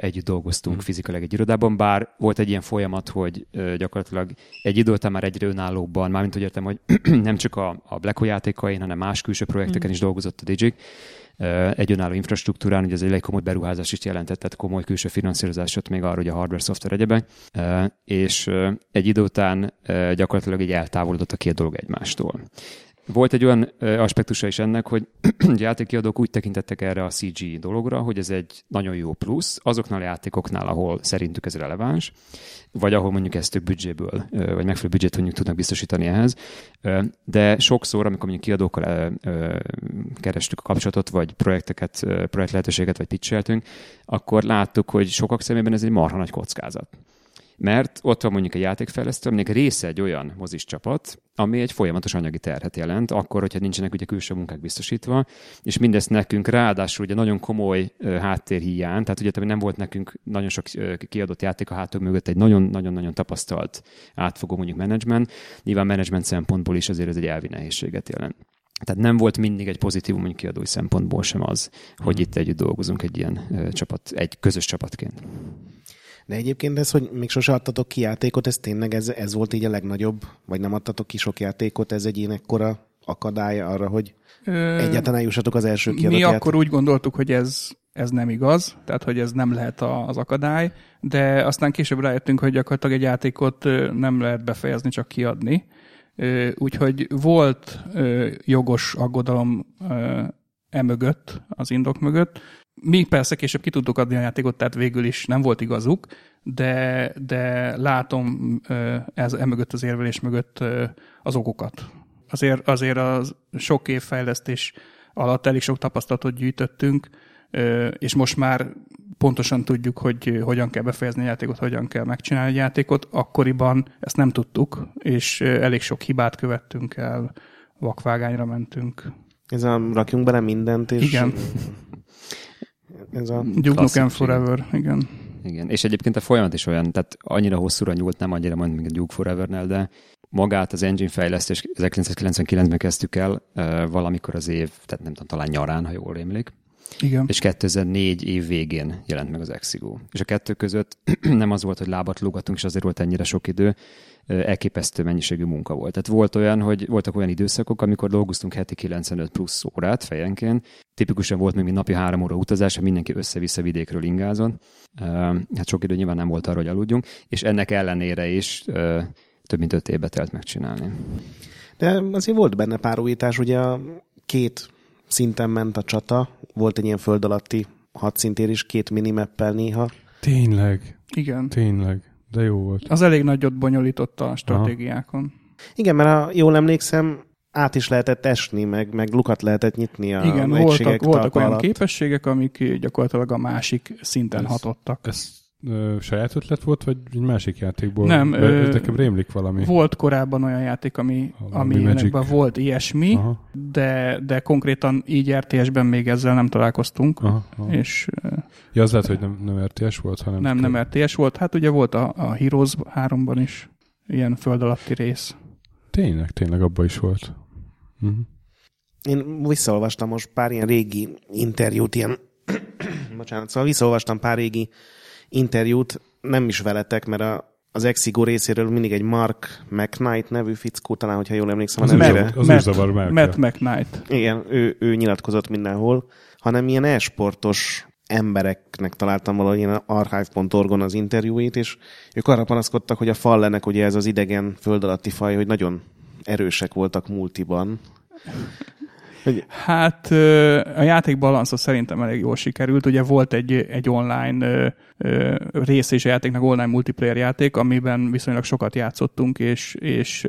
együtt dolgoztunk mm. fizikailag egy irodában, bár volt egy ilyen folyamat, hogy gyakorlatilag egy idő után már egyre önállóbban, mármint úgy értem, hogy (clears throat) nem csak a, a Black Hole játékain, hanem más külső projekteken mm. is dolgozott a Digic, egy önálló infrastruktúrán, ugye ez egy komoly beruházás is jelentett, tehát komoly külső finanszírozásot még arra, hogy a hardware, szoftver egyebek, és egy idő után gyakorlatilag így eltávolodott a két dolog egymástól. Volt egy olyan aspektusa is ennek, hogy (clears throat) játékkiadók úgy tekintettek erre a CG dologra, hogy ez egy nagyon jó plusz azoknál a játékoknál, ahol szerintük ez releváns, vagy ahol mondjuk ezt több büdzséből, vagy megfelelő büdzsét mondjuk tudnak biztosítani ehhez. De sokszor, amikor mondjuk kiadókkal kerestük a kapcsolatot, vagy projekteket, projekt lehetőséget, vagy pitcheltünk, akkor láttuk, hogy sokak szemében ez egy marha nagy kockázat mert ott van mondjuk a játékfejlesztő, aminek része egy olyan mozis csapat, ami egy folyamatos anyagi terhet jelent, akkor, hogyha nincsenek ugye külső munkák biztosítva, és mindezt nekünk ráadásul ugye nagyon komoly háttérhiány, tehát ugye nem volt nekünk nagyon sok kiadott játék a hátunk mögött egy nagyon-nagyon-nagyon tapasztalt átfogó mondjuk menedzsment, nyilván menedzsment szempontból is azért ez egy elvi nehézséget jelent. Tehát nem volt mindig egy pozitív mondjuk kiadói szempontból sem az, hogy hmm. itt együtt dolgozunk egy ilyen csapat, egy közös csapatként. De egyébként ez, hogy még sose adtatok ki játékot, ez tényleg ez, ez volt így a legnagyobb, vagy nem adtatok ki sok játékot, ez egy ilyen ekkora akadály arra, hogy Ö... egyáltalán jussatok az első kiadott Mi játék. akkor úgy gondoltuk, hogy ez, ez nem igaz, tehát hogy ez nem lehet az akadály, de aztán később rájöttünk, hogy gyakorlatilag egy játékot nem lehet befejezni, csak kiadni Úgyhogy volt jogos aggodalom emögött, az indok mögött. Mi persze később ki tudtuk adni a játékot, tehát végül is nem volt igazuk, de, de látom ez emögött az érvelés mögött az okokat. Azért, azért a sok év fejlesztés alatt elég sok tapasztalatot gyűjtöttünk, és most már pontosan tudjuk, hogy hogyan kell befejezni a játékot, hogyan kell megcsinálni a játékot. Akkoriban ezt nem tudtuk, és elég sok hibát követtünk el, vakvágányra mentünk. Ez a rakjunk bele mindent, és... Igen. (laughs) Ez a... Duke Nukem Forever, igen. Igen, és egyébként a folyamat is olyan, tehát annyira hosszúra nyúlt, nem annyira mondjuk, mint a Duke Forever-nel, de magát az engine fejlesztés 1999-ben kezdtük el, valamikor az év, tehát nem tudom, talán nyarán, ha jól rémlik. Igen. És 2004 év végén jelent meg az Exigo. És a kettő között (clears throat) nem az volt, hogy lábat lógatunk, és azért volt ennyire sok idő, elképesztő mennyiségű munka volt. Tehát volt olyan, hogy voltak olyan időszakok, amikor dolgoztunk heti 95 plusz órát fejenként. Tipikusan volt még napi három óra utazás, mindenki össze-vissza vidékről ingázott. Hát sok idő nyilván nem volt arra, hogy aludjunk, és ennek ellenére is több mint öt évbe telt megcsinálni. De azért volt benne pár újítás, ugye a két szinten ment a csata, volt egy ilyen föld alatti hadszintér is, két minimeppel néha. Tényleg. Igen. Tényleg. De jó volt. Az elég nagyot bonyolította a stratégiákon. Aha. Igen, mert ha jól emlékszem, át is lehetett esni, meg, meg lukat lehetett nyitni a Igen, voltak, voltak olyan alatt. képességek, amik gyakorlatilag a másik szinten ez, hatottak. Ez ö, saját ötlet volt, vagy egy másik játékból? Nem. Ö, nekem rémlik valami. Volt korábban olyan játék, ami, ami volt ilyesmi, aha. de, de konkrétan így RTS-ben még ezzel nem találkoztunk. Aha, aha. És, ja, az lehet, hogy nem, nem RTS volt, hanem... Nem, nem RTS volt. Hát ugye volt a, a Heroes 3-ban is ilyen föld alatti rész. Tényleg, tényleg abban is volt. Uh-huh. Én visszaolvastam most pár ilyen régi interjút, ilyen (coughs) bocsánat, szóval visszaolvastam pár régi interjút, nem is veletek, mert a, az Exigo részéről mindig egy Mark McKnight nevű fickó, talán, hogyha jól emlékszem az a nevére. Az Matt, Matt, Matt McKnight. Igen, ő, ő nyilatkozott mindenhol, hanem ilyen e-sportos embereknek találtam valahogy ilyen archive.org-on az interjúit, és ők arra panaszkodtak, hogy a fallenek, ugye ez az idegen föld alatti faj, hogy nagyon erősek voltak multiban. Hát a játék balansza szerintem elég jól sikerült. Ugye volt egy, egy online rész és a játéknak online multiplayer játék, amiben viszonylag sokat játszottunk, és, és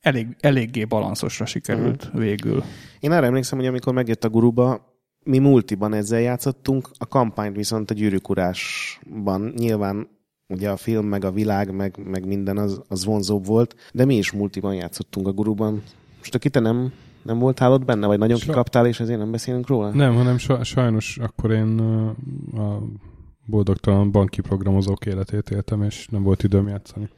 elég, eléggé balanszosra sikerült uh-huh. végül. Én arra emlékszem, hogy amikor megjött a guruba, mi multiban ezzel játszottunk, a kampányt viszont a gyűrűkurásban nyilván ugye a film, meg a világ, meg, meg minden az, az vonzóbb volt, de mi is multiban játszottunk a guruban. Most aki te nem nem voltál ott benne, vagy nagyon so... kikaptál, és ezért nem beszélünk róla? Nem, hanem sajnos akkor én a boldogtalan banki programozók életét éltem, és nem volt időm játszani.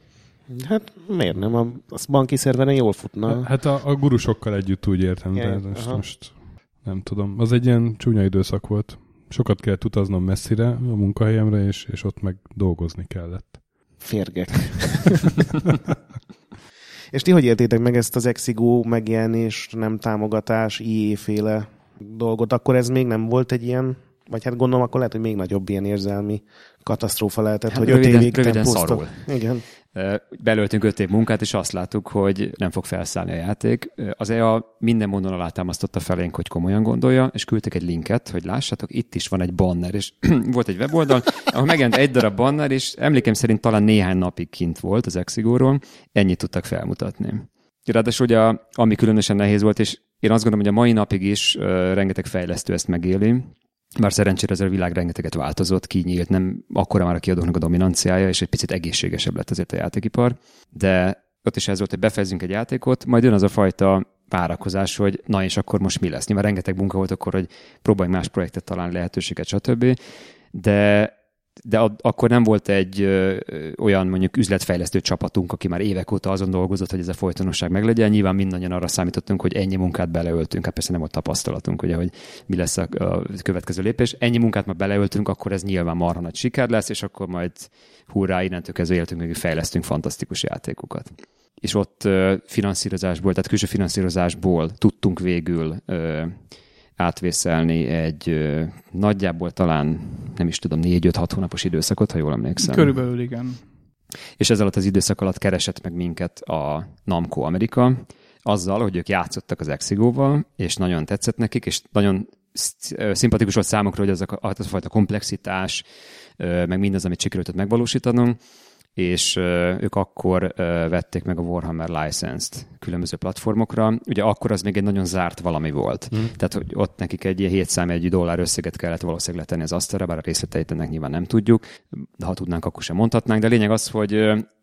Hát miért nem? A, a banki szerveren jól futna. Hát a, a gurusokkal együtt úgy értem, ja, de most, most nem tudom. Az egy ilyen csúnya időszak volt. Sokat kellett utaznom messzire a munkahelyemre, és, és ott meg dolgozni kellett. Férgek. (laughs) És ti hogy éltétek meg ezt az Exigo megjelenés, nem támogatás, IE-féle dolgot? Akkor ez még nem volt egy ilyen, vagy hát gondolom, akkor lehet, hogy még nagyobb ilyen érzelmi katasztrófa lehetett, hát hogy röviden, öt évig röviden szarul. Igen. Belöltünk öt év munkát, és azt láttuk, hogy nem fog felszállni a játék. Az EA minden módon alátámasztotta felénk, hogy komolyan gondolja, és küldtek egy linket, hogy lássátok, itt is van egy banner, és (clears throat) volt egy weboldal, ahol megjelent egy darab banner, és emlékem szerint talán néhány napig kint volt az Exigóról, ennyit tudtak felmutatni. Ráadásul ugye, ami különösen nehéz volt, és én azt gondolom, hogy a mai napig is rengeteg fejlesztő ezt megéli, bár szerencsére ez a világ rengeteget változott, kinyílt, nem akkora már a kiadóknak a dominanciája, és egy picit egészségesebb lett azért a játékipar, de ott is ez volt, hogy befejezzünk egy játékot, majd jön az a fajta várakozás, hogy na és akkor most mi lesz. Nyilván rengeteg munka volt akkor, hogy próbáljunk más projektet találni, lehetőséget, stb. De de akkor nem volt egy olyan mondjuk üzletfejlesztő csapatunk, aki már évek óta azon dolgozott, hogy ez a folytonosság meglegyen. Nyilván mindannyian arra számítottunk, hogy ennyi munkát beleöltünk, hát persze nem volt tapasztalatunk, ugye, hogy mi lesz a, következő lépés. Ennyi munkát már beleöltünk, akkor ez nyilván marha nagy siker lesz, és akkor majd hurrá, innentől kezdve éltünk, még fejlesztünk fantasztikus játékokat. És ott finanszírozásból, tehát külső finanszírozásból tudtunk végül átvészelni egy nagyjából talán, nem is tudom, négy-öt-hat hónapos időszakot, ha jól emlékszem. Körülbelül igen. És ez alatt az időszak alatt keresett meg minket a Namco Amerika, azzal, hogy ők játszottak az Exigóval, és nagyon tetszett nekik, és nagyon szimpatikus volt számukra, hogy az a, az a fajta komplexitás, meg mindaz, amit sikerült megvalósítanom, és ők akkor vették meg a Warhammer License-t különböző platformokra. Ugye akkor az még egy nagyon zárt valami volt. Mm. Tehát, hogy ott nekik egy ilyen 7 szám egy dollár összeget kellett valószínűleg letenni az asztalra, bár a részleteit ennek nyilván nem tudjuk, de ha tudnánk, akkor sem mondhatnánk. De a lényeg az, hogy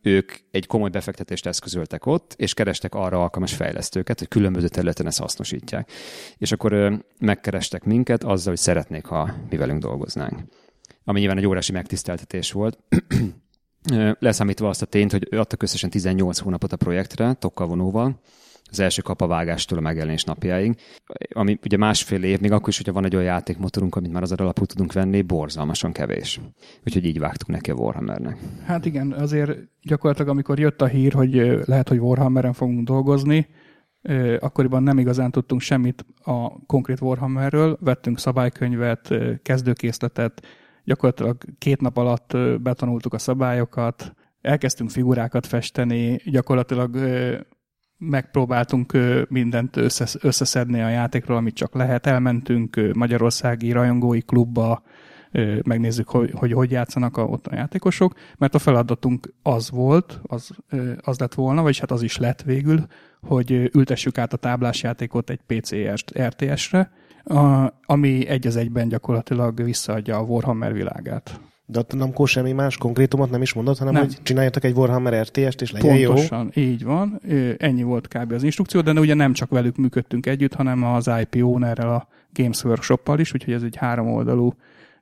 ők egy komoly befektetést eszközöltek ott, és kerestek arra alkalmas fejlesztőket, hogy különböző területen ezt hasznosítják. És akkor megkerestek minket azzal, hogy szeretnék, ha mi velünk dolgoznánk. Ami nyilván egy órási megtiszteltetés volt. (clears throat) leszámítva azt a tényt, hogy adtak összesen 18 hónapot a projektre, tokkal vonóval, az első kapavágástól a megjelenés napjáig, ami ugye másfél év, még akkor is, hogyha van egy olyan játékmotorunk, amit már az alapú tudunk venni, borzalmasan kevés. Úgyhogy így vágtuk neki a Warhammernek. Hát igen, azért gyakorlatilag amikor jött a hír, hogy lehet, hogy Warhammeren fogunk dolgozni, akkoriban nem igazán tudtunk semmit a konkrét Warhammerről, vettünk szabálykönyvet, kezdőkészletet, gyakorlatilag két nap alatt betanultuk a szabályokat, elkezdtünk figurákat festeni, gyakorlatilag megpróbáltunk mindent összeszedni a játékról, amit csak lehet. Elmentünk Magyarországi rajongói klubba, megnézzük, hogy, hogy hogy játszanak a, ott a játékosok, mert a feladatunk az volt, az, az lett volna, vagyis hát az is lett végül, hogy ültessük át a táblásjátékot egy PC RTS-re, a, ami egy az egyben gyakorlatilag visszaadja a Warhammer világát. De ott nem semmi más konkrétumot nem is mondott, hanem nem. hogy csináljatok egy Warhammer RTS-t, és legyen Pontosan, jó. így van. Ennyi volt kb. az instrukció, de ugye nem csak velük működtünk együtt, hanem az IP ownerrel, a Games Workshop-pal is, úgyhogy ez egy háromoldalú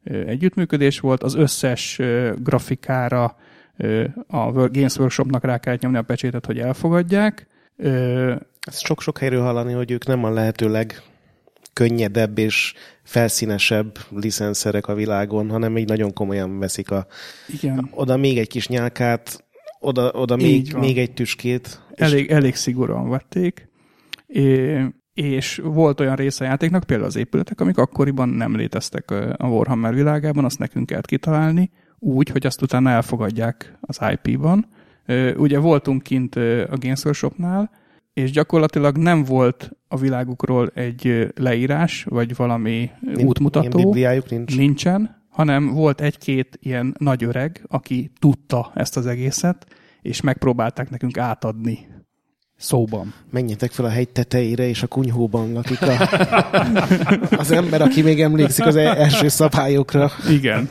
együttműködés volt. Az összes grafikára a Games Workshopnak rá kellett nyomni a pecsétet, hogy elfogadják. Ezt sok-sok helyről hallani, hogy ők nem a lehetőleg könnyedebb és felszínesebb licenszerek a világon, hanem így nagyon komolyan veszik a... Igen. Oda még egy kis nyálkát, oda, oda még, még egy tüskét. Elég, és... elég szigorúan vették. É, és volt olyan része a játéknak, például az épületek, amik akkoriban nem léteztek a Warhammer világában, azt nekünk kellett kitalálni, úgy, hogy azt utána elfogadják az IP-ban. Ugye voltunk kint a Games Workshopnál, és gyakorlatilag nem volt a világukról egy leírás, vagy valami Nin- útmutató. nincs. Nincsen, hanem volt egy-két ilyen nagy öreg, aki tudta ezt az egészet, és megpróbálták nekünk átadni szóban. Menjetek fel a hegy tetejére, és a kunyhóban lakik a, (laughs) az ember, aki még emlékszik az e- első szabályokra. Igen.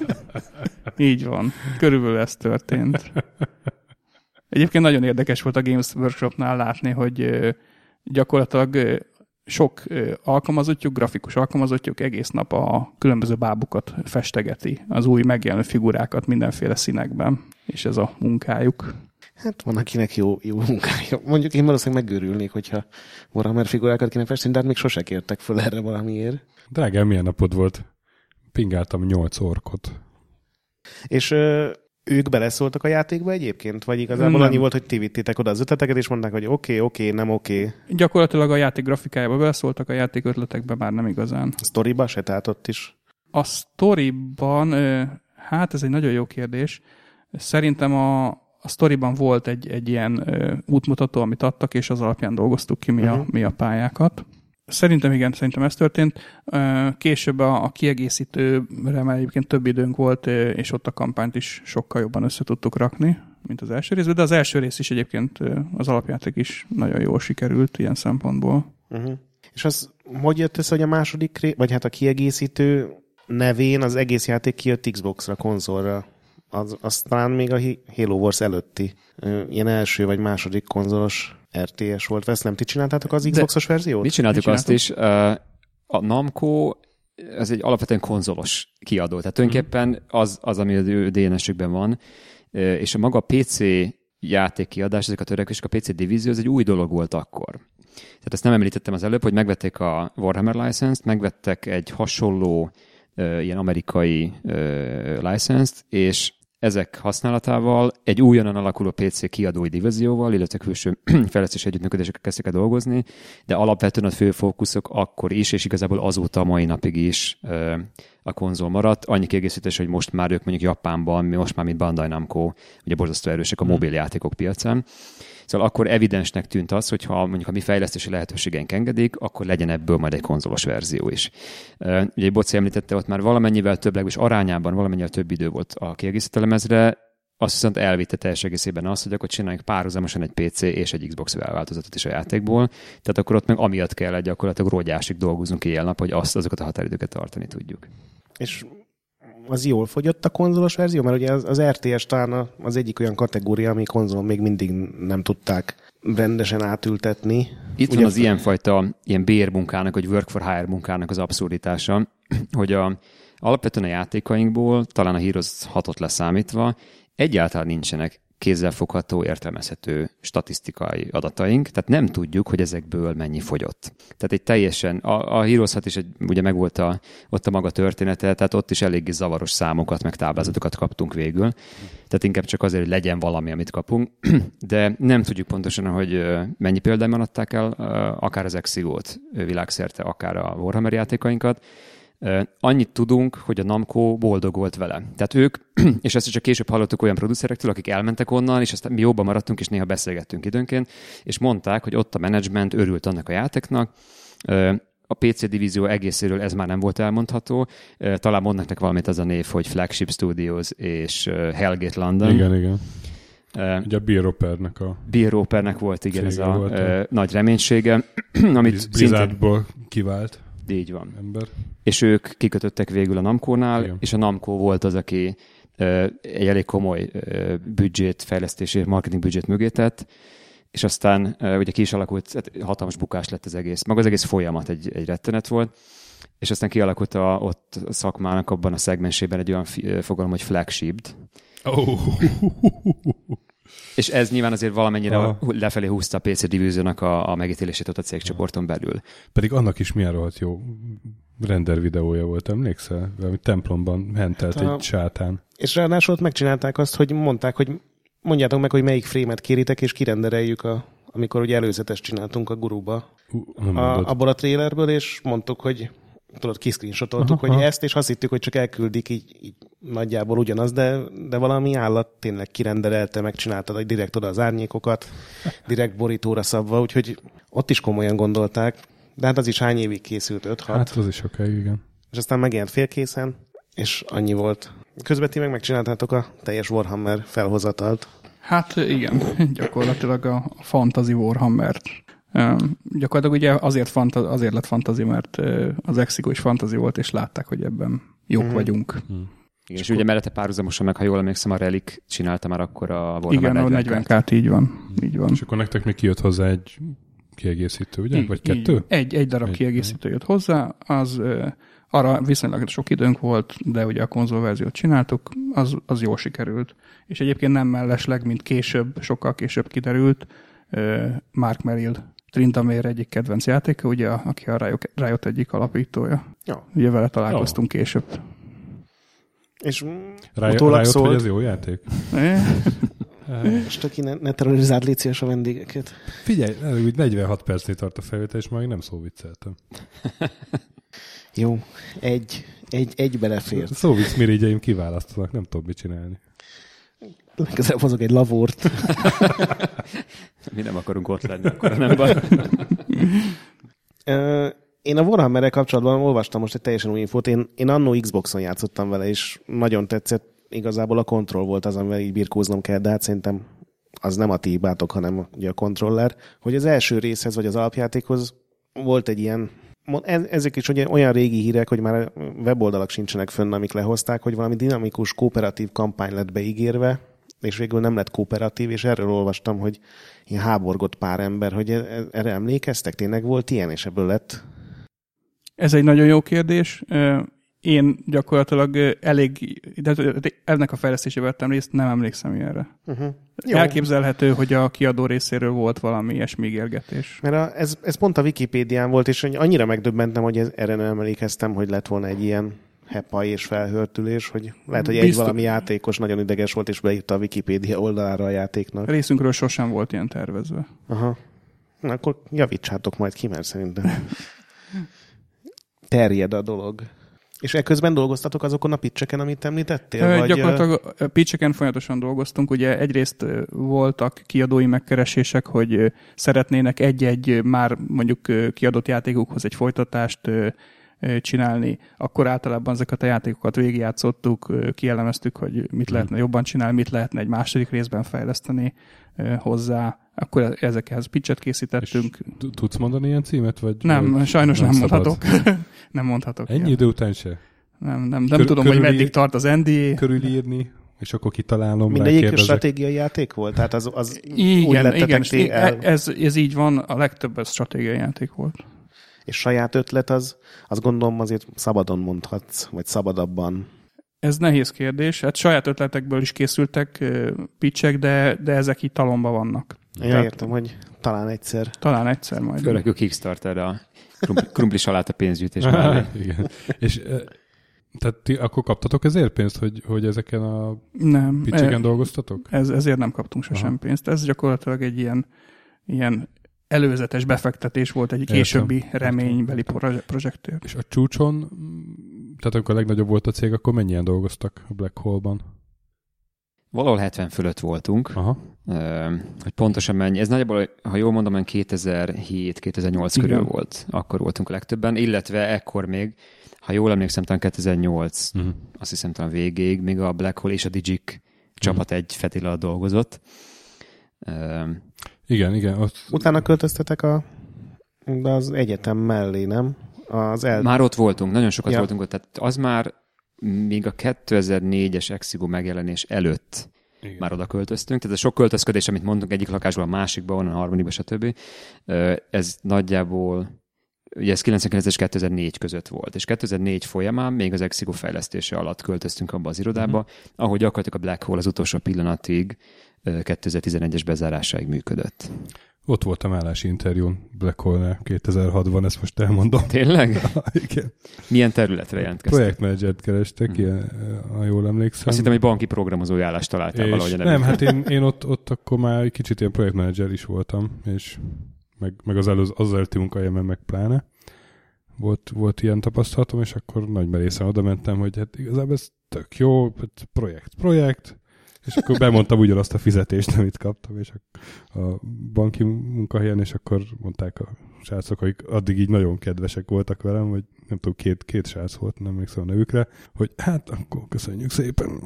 Így van. Körülbelül ez történt. Egyébként nagyon érdekes volt a Games Workshopnál látni, hogy gyakorlatilag sok alkalmazottjuk, grafikus alkalmazottjuk egész nap a különböző bábukat festegeti, az új megjelenő figurákat mindenféle színekben, és ez a munkájuk. Hát van, akinek jó, jó munkája. Mondjuk én valószínűleg megőrülnék, hogyha Warhammer figurákat kéne festeni, de hát még sose kértek föl erre valamiért. Drágám, milyen napod volt? Pingáltam nyolc orkot. És ők beleszóltak a játékba egyébként? Vagy igazából nem. annyi volt, hogy ti vittétek oda az ötleteket, és mondták, hogy oké, okay, oké, okay, nem oké? Okay. Gyakorlatilag a játék grafikájába beleszóltak, a játék ötletekbe már nem igazán. A sztoriba se, tehát ott is? A sztoriban, hát ez egy nagyon jó kérdés. Szerintem a, a sztoriban volt egy, egy ilyen útmutató, amit adtak, és az alapján dolgoztuk ki mi, uh-huh. a, mhm. mi a pályákat. Szerintem igen, szerintem ez történt. Később a, a kiegészítőre már egyébként több időnk volt, és ott a kampányt is sokkal jobban össze tudtuk rakni, mint az első részben, de az első rész is egyébként az alapjáték is nagyon jól sikerült ilyen szempontból. Uh-huh. És az hogy jött össze, hogy a második rész, vagy hát a kiegészítő nevén az egész játék kijött Xbox-ra, konzolra? Az, az talán még a Halo Wars előtti, ilyen első vagy második konzolos RTS volt. Ezt nem ti csináltátok az Xbox-os verziót? Mi csináltuk mi azt is. A Namco ez egy alapvetően konzolos kiadó. Tehát tulajdonképpen az, az ami az ő DNS-ükben van, és a maga a PC játékkiadás, ezek a törekvések, a PC divízió, ez egy új dolog volt akkor. Tehát ezt nem említettem az előbb, hogy megvették a Warhammer license-t, megvettek egy hasonló ilyen amerikai license-t, és ezek használatával egy újonnan alakuló PC kiadói divízióval, illetve külső (clears throat) fejlesztés együttműködésekkel kezdtek el dolgozni, de alapvetően a fő fókuszok akkor is, és igazából azóta a mai napig is a konzol maradt. Annyi kiegészítés, hogy most már ők mondjuk Japánban, most már mint Bandai Namco, ugye borzasztó erősek a hmm. mobiljátékok piacán. Szóval akkor evidensnek tűnt az, hogy ha mondjuk a mi fejlesztési lehetőségeink engedik, akkor legyen ebből majd egy konzolos verzió is. Ugye Boci említette, ott már valamennyivel több, legalábbis arányában valamennyivel több idő volt a kiegészítőlemezre, azt viszont elvitte teljes egészében azt, hogy akkor csináljunk párhuzamosan egy PC és egy Xbox változatot is a játékból, tehát akkor ott meg amiatt kell egy gyakorlatilag rógyásig dolgozunk éjjel-nap, hogy azt, azokat a határidőket tartani tudjuk. És az jól fogyott a konzolos verzió? Mert ugye az, az RTS talán az egyik olyan kategória, ami konzolon még mindig nem tudták rendesen átültetni. Itt ugye van az f- ilyenfajta ilyen bérmunkának, vagy work for hire munkának az abszurditása, (clears throat) hogy a, alapvetően a játékainkból, talán a Heroes 6-ot leszámítva, egyáltalán nincsenek kézzelfogható, értelmezhető statisztikai adataink, tehát nem tudjuk, hogy ezekből mennyi fogyott. Tehát egy teljesen, a, a Heroes is egy, ugye megvolt a, ott a maga története, tehát ott is eléggé zavaros számokat, meg táblázatokat kaptunk végül. Tehát inkább csak azért, hogy legyen valami, amit kapunk, (clears throat) de nem tudjuk pontosan, hogy mennyi példányban adták el, akár az Exigót világszerte, akár a Warhammer játékainkat, Annyit tudunk, hogy a Namco boldog volt vele. Tehát ők, (clears throat) és ezt csak később hallottuk olyan producerektől, akik elmentek onnan, és aztán mi jobban maradtunk, és néha beszélgettünk időnként, és mondták, hogy ott a menedzsment örült annak a játéknak, a PC divízió egészéről ez már nem volt elmondható. Talán mondnak valamit az a név, hogy Flagship Studios és Hellgate London. Igen, igen. Uh, Ugye a Bill Ropernek a... Bill Ropernek volt, igen, ez a, volt a nagy reménysége, (clears throat) amit Blizzardból szintén... kivált. Így van. Ember. És ők kikötöttek végül a Namco-nál, és a Namco volt az, aki egy elég komoly büdzsét, fejlesztési, marketing büdzsét mögé tett, és aztán ugye ki is alakult, hát hatalmas bukás lett az egész. Maga az egész folyamat egy, egy rettenet volt, és aztán kialakult a, ott a szakmának abban a szegmensében egy olyan fogalom, hogy flagship. Oh. (laughs) És ez nyilván azért valamennyire Aha. lefelé húzta a PC divíziónak a, a megítélését ott a cégcsoporton belül. Pedig annak is milyen rohadt jó render videója volt, emlékszel? Valami templomban hentelt hát a... egy sátán. És ráadásul ott megcsinálták azt, hogy mondták, hogy mondjátok meg, hogy melyik frémet kéritek, és kirendereljük a amikor ugye előzetes csináltunk a guruba, uh, a, abból a trailerből, és mondtuk, hogy tudod, kiszkrinsotoltuk, hogy ezt, és azt hittük, hogy csak elküldik így, így nagyjából ugyanaz, de, de valami állat tényleg kirenderelte, megcsinálta, hogy direkt oda az árnyékokat, direkt borítóra szabva, úgyhogy ott is komolyan gondolták, de hát az is hány évig készült? 5-6? Hát az is oké, igen. És aztán megjelent félkészen, és annyi volt. Közben ti meg megcsináltátok a teljes Warhammer felhozatalt. Hát igen, gyakorlatilag a fantasy Warhammer-t gyakorlatilag ugye azért, fanta, azért lett fantazi, mert az Exigo is fantazi volt, és látták, hogy ebben jók mm. vagyunk. Mm. Igen, és, és ugye mellette párhuzamosan meg, ha jól emlékszem, a Relic csinálta már akkor a Warhammer Igen, a 40 k így van. Így van. És akkor nektek még kijött hozzá egy kiegészítő, ugye? Így, Vagy kettő? Így. Egy, egy darab egy, kiegészítő jött hozzá, az arra viszonylag sok időnk volt, de ugye a konzolverziót csináltuk, az, az jól sikerült. És egyébként nem mellesleg, mint később, sokkal később kiderült, Mark Merrill Trindamér egyik kedvenc játéka, ugye, aki a Riot, Riot egyik alapítója. Ja. Ugye vele találkoztunk ja. később. És Riot, Riot szólt... hogy ez jó játék? Most (laughs) aki ne, ne terrorizáld légy a vendégeket. Figyelj, úgy 46 percnél tart a felvétel, és már nem szó vicceltem. (laughs) jó, egy, egy, egy belefért. Szóvic mirigyeim kiválasztanak, nem tudom mit csinálni. Legközelebb hozok egy lavort. (laughs) Mi nem akarunk ott lenni, akkor nem baj. Én a warhammer kapcsolatban olvastam most egy teljesen új infót. Én, én annó Xboxon játszottam vele, és nagyon tetszett. Igazából a kontroll volt az, amivel így birkóznom kell, de hát szerintem az nem a ti hibátok, hanem ugye a kontroller, hogy az első részhez, vagy az alapjátékhoz volt egy ilyen ezek is ugye olyan régi hírek, hogy már weboldalak sincsenek fönn, amik lehozták, hogy valami dinamikus, kooperatív kampány lett beígérve, és végül nem lett kooperatív, és erről olvastam, hogy ilyen háborgott pár ember, hogy e- e- erre emlékeztek? Tényleg volt ilyen, és ebből lett? Ez egy nagyon jó kérdés. Én gyakorlatilag elég, de ennek a fejlesztésével vettem részt, nem emlékszem ilyenre. Uh-huh. Elképzelhető, hogy a kiadó részéről volt valami ilyesmi ígérgetés. Mert a, ez, ez pont a Wikipédián volt, és annyira megdöbbentem, hogy ez, erre nem emlékeztem, hogy lett volna egy ilyen hepa és felhörtülés, hogy lehet, hogy egy Biztos- valami játékos nagyon ideges volt, és beírta a Wikipédia oldalára a játéknak. Részünkről sosem volt ilyen tervezve. Aha. Na, akkor javítsátok majd ki, mert szerintem terjed a dolog. És ekközben dolgoztatok azokon a pitcheken, amit említettél? Ö, vagy, Gyakorlatilag ö, pitcheken folyamatosan dolgoztunk. Ugye egyrészt voltak kiadói megkeresések, hogy szeretnének egy-egy már mondjuk kiadott játékukhoz egy folytatást csinálni. Akkor általában ezeket a játékokat végigjátszottuk, kielemeztük, hogy mit lehetne jobban csinálni, mit lehetne egy második részben fejleszteni hozzá. Akkor ezekhez pitchet készítettünk. Tudsz mondani ilyen címet? Vagy, Nem, vagy sajnos nem, szabad? mondhatok. (laughs) nem mondhatok. Ennyi ilyen. idő után se? Nem, nem, nem Kör- tudom, hogy körüli- meddig tart az NDA. Körülírni, és akkor kitalálom, Mindegyik stratégiai játék volt? Tehát az, az úgy Igen, lettetek igen, el, ez, ez így van, a legtöbb ez stratégiai játék volt. És saját ötlet az, az gondolom azért szabadon mondhatsz, vagy szabadabban. Ez nehéz kérdés, hát saját ötletekből is készültek pitchek, de, de ezek így talomba vannak. Ja, Tehát- értem, hogy talán egyszer. Talán egyszer majd. Főleg a Kickstarter a krumpli, krumpli saláta pénzgyűjtés mellé. (laughs) Igen. És eh, tehát ti akkor kaptatok ezért pénzt, hogy, hogy ezeken a Nem, pitcheken e- dolgoztatok? ez, ezért nem kaptunk sosem Aha. pénzt. Ez gyakorlatilag egy ilyen, ilyen előzetes befektetés volt egy Értem. későbbi reménybeli proje- projektért. És a csúcson, tehát amikor a legnagyobb volt a cég, akkor mennyien dolgoztak a Black Hole-ban? Valahol 70 fölött voltunk, Aha. Ö, hogy pontosan mennyi. Ez nagyjából, ha jól mondom, olyan 2007-2008 Igen. körül volt. Akkor voltunk a legtöbben, illetve ekkor még, ha jól emlékszem, talán 2008, Uh-huh. azt hiszem talán végéig, még a Black Hole és a Digic csapat egy fetil alatt dolgozott. Ö, Igen, igen. Ott, Utána költöztetek a, de az egyetem mellé, nem? Az el... Már ott voltunk, nagyon sokat Ja. voltunk ott, tehát az már még a 2004-es Exigo megjelenés előtt igen. már oda költöztünk. Tehát a sok költözködés, amit mondtunk egyik lakásból a másikba, onnan a harmadikba, stb. Ez nagyjából, ugye ez 99 és 2004 között volt, és 2004 folyamán még az Exigo fejlesztése alatt költöztünk abba az irodába, Mhm. ahol gyakorlatilag a Black Hole az utolsó pillanatig 2011-es bezárásáig működött. Ott voltam állási interjún Black Hole-nál 2006-ban, ezt most elmondom. Tényleg? (laughs) igen. Milyen területre jelentkeztek? Projektmenedzsert kerestek, Mhm. ilyen, ha jól emlékszem. Azt hittem, hogy banki programozói állást találtál és valahogy nem, hát én, én ott, ott akkor már egy kicsit ilyen projektmenedzser is voltam, és meg, meg az, előz, az előtti munkahelyemen meg pláne. Volt, volt ilyen tapasztalatom, és akkor nagy merészen oda mentem, hogy hát igazából ez tök jó, hát projekt, projekt, és akkor bemondtam ugyanazt a fizetést, amit kaptam, és a, a banki munkahelyen, és akkor mondták a srácok, akik addig így nagyon kedvesek voltak velem, hogy nem tudom, két, két srác volt, nem emlékszem a nevükre, hogy hát akkor köszönjük szépen. (laughs)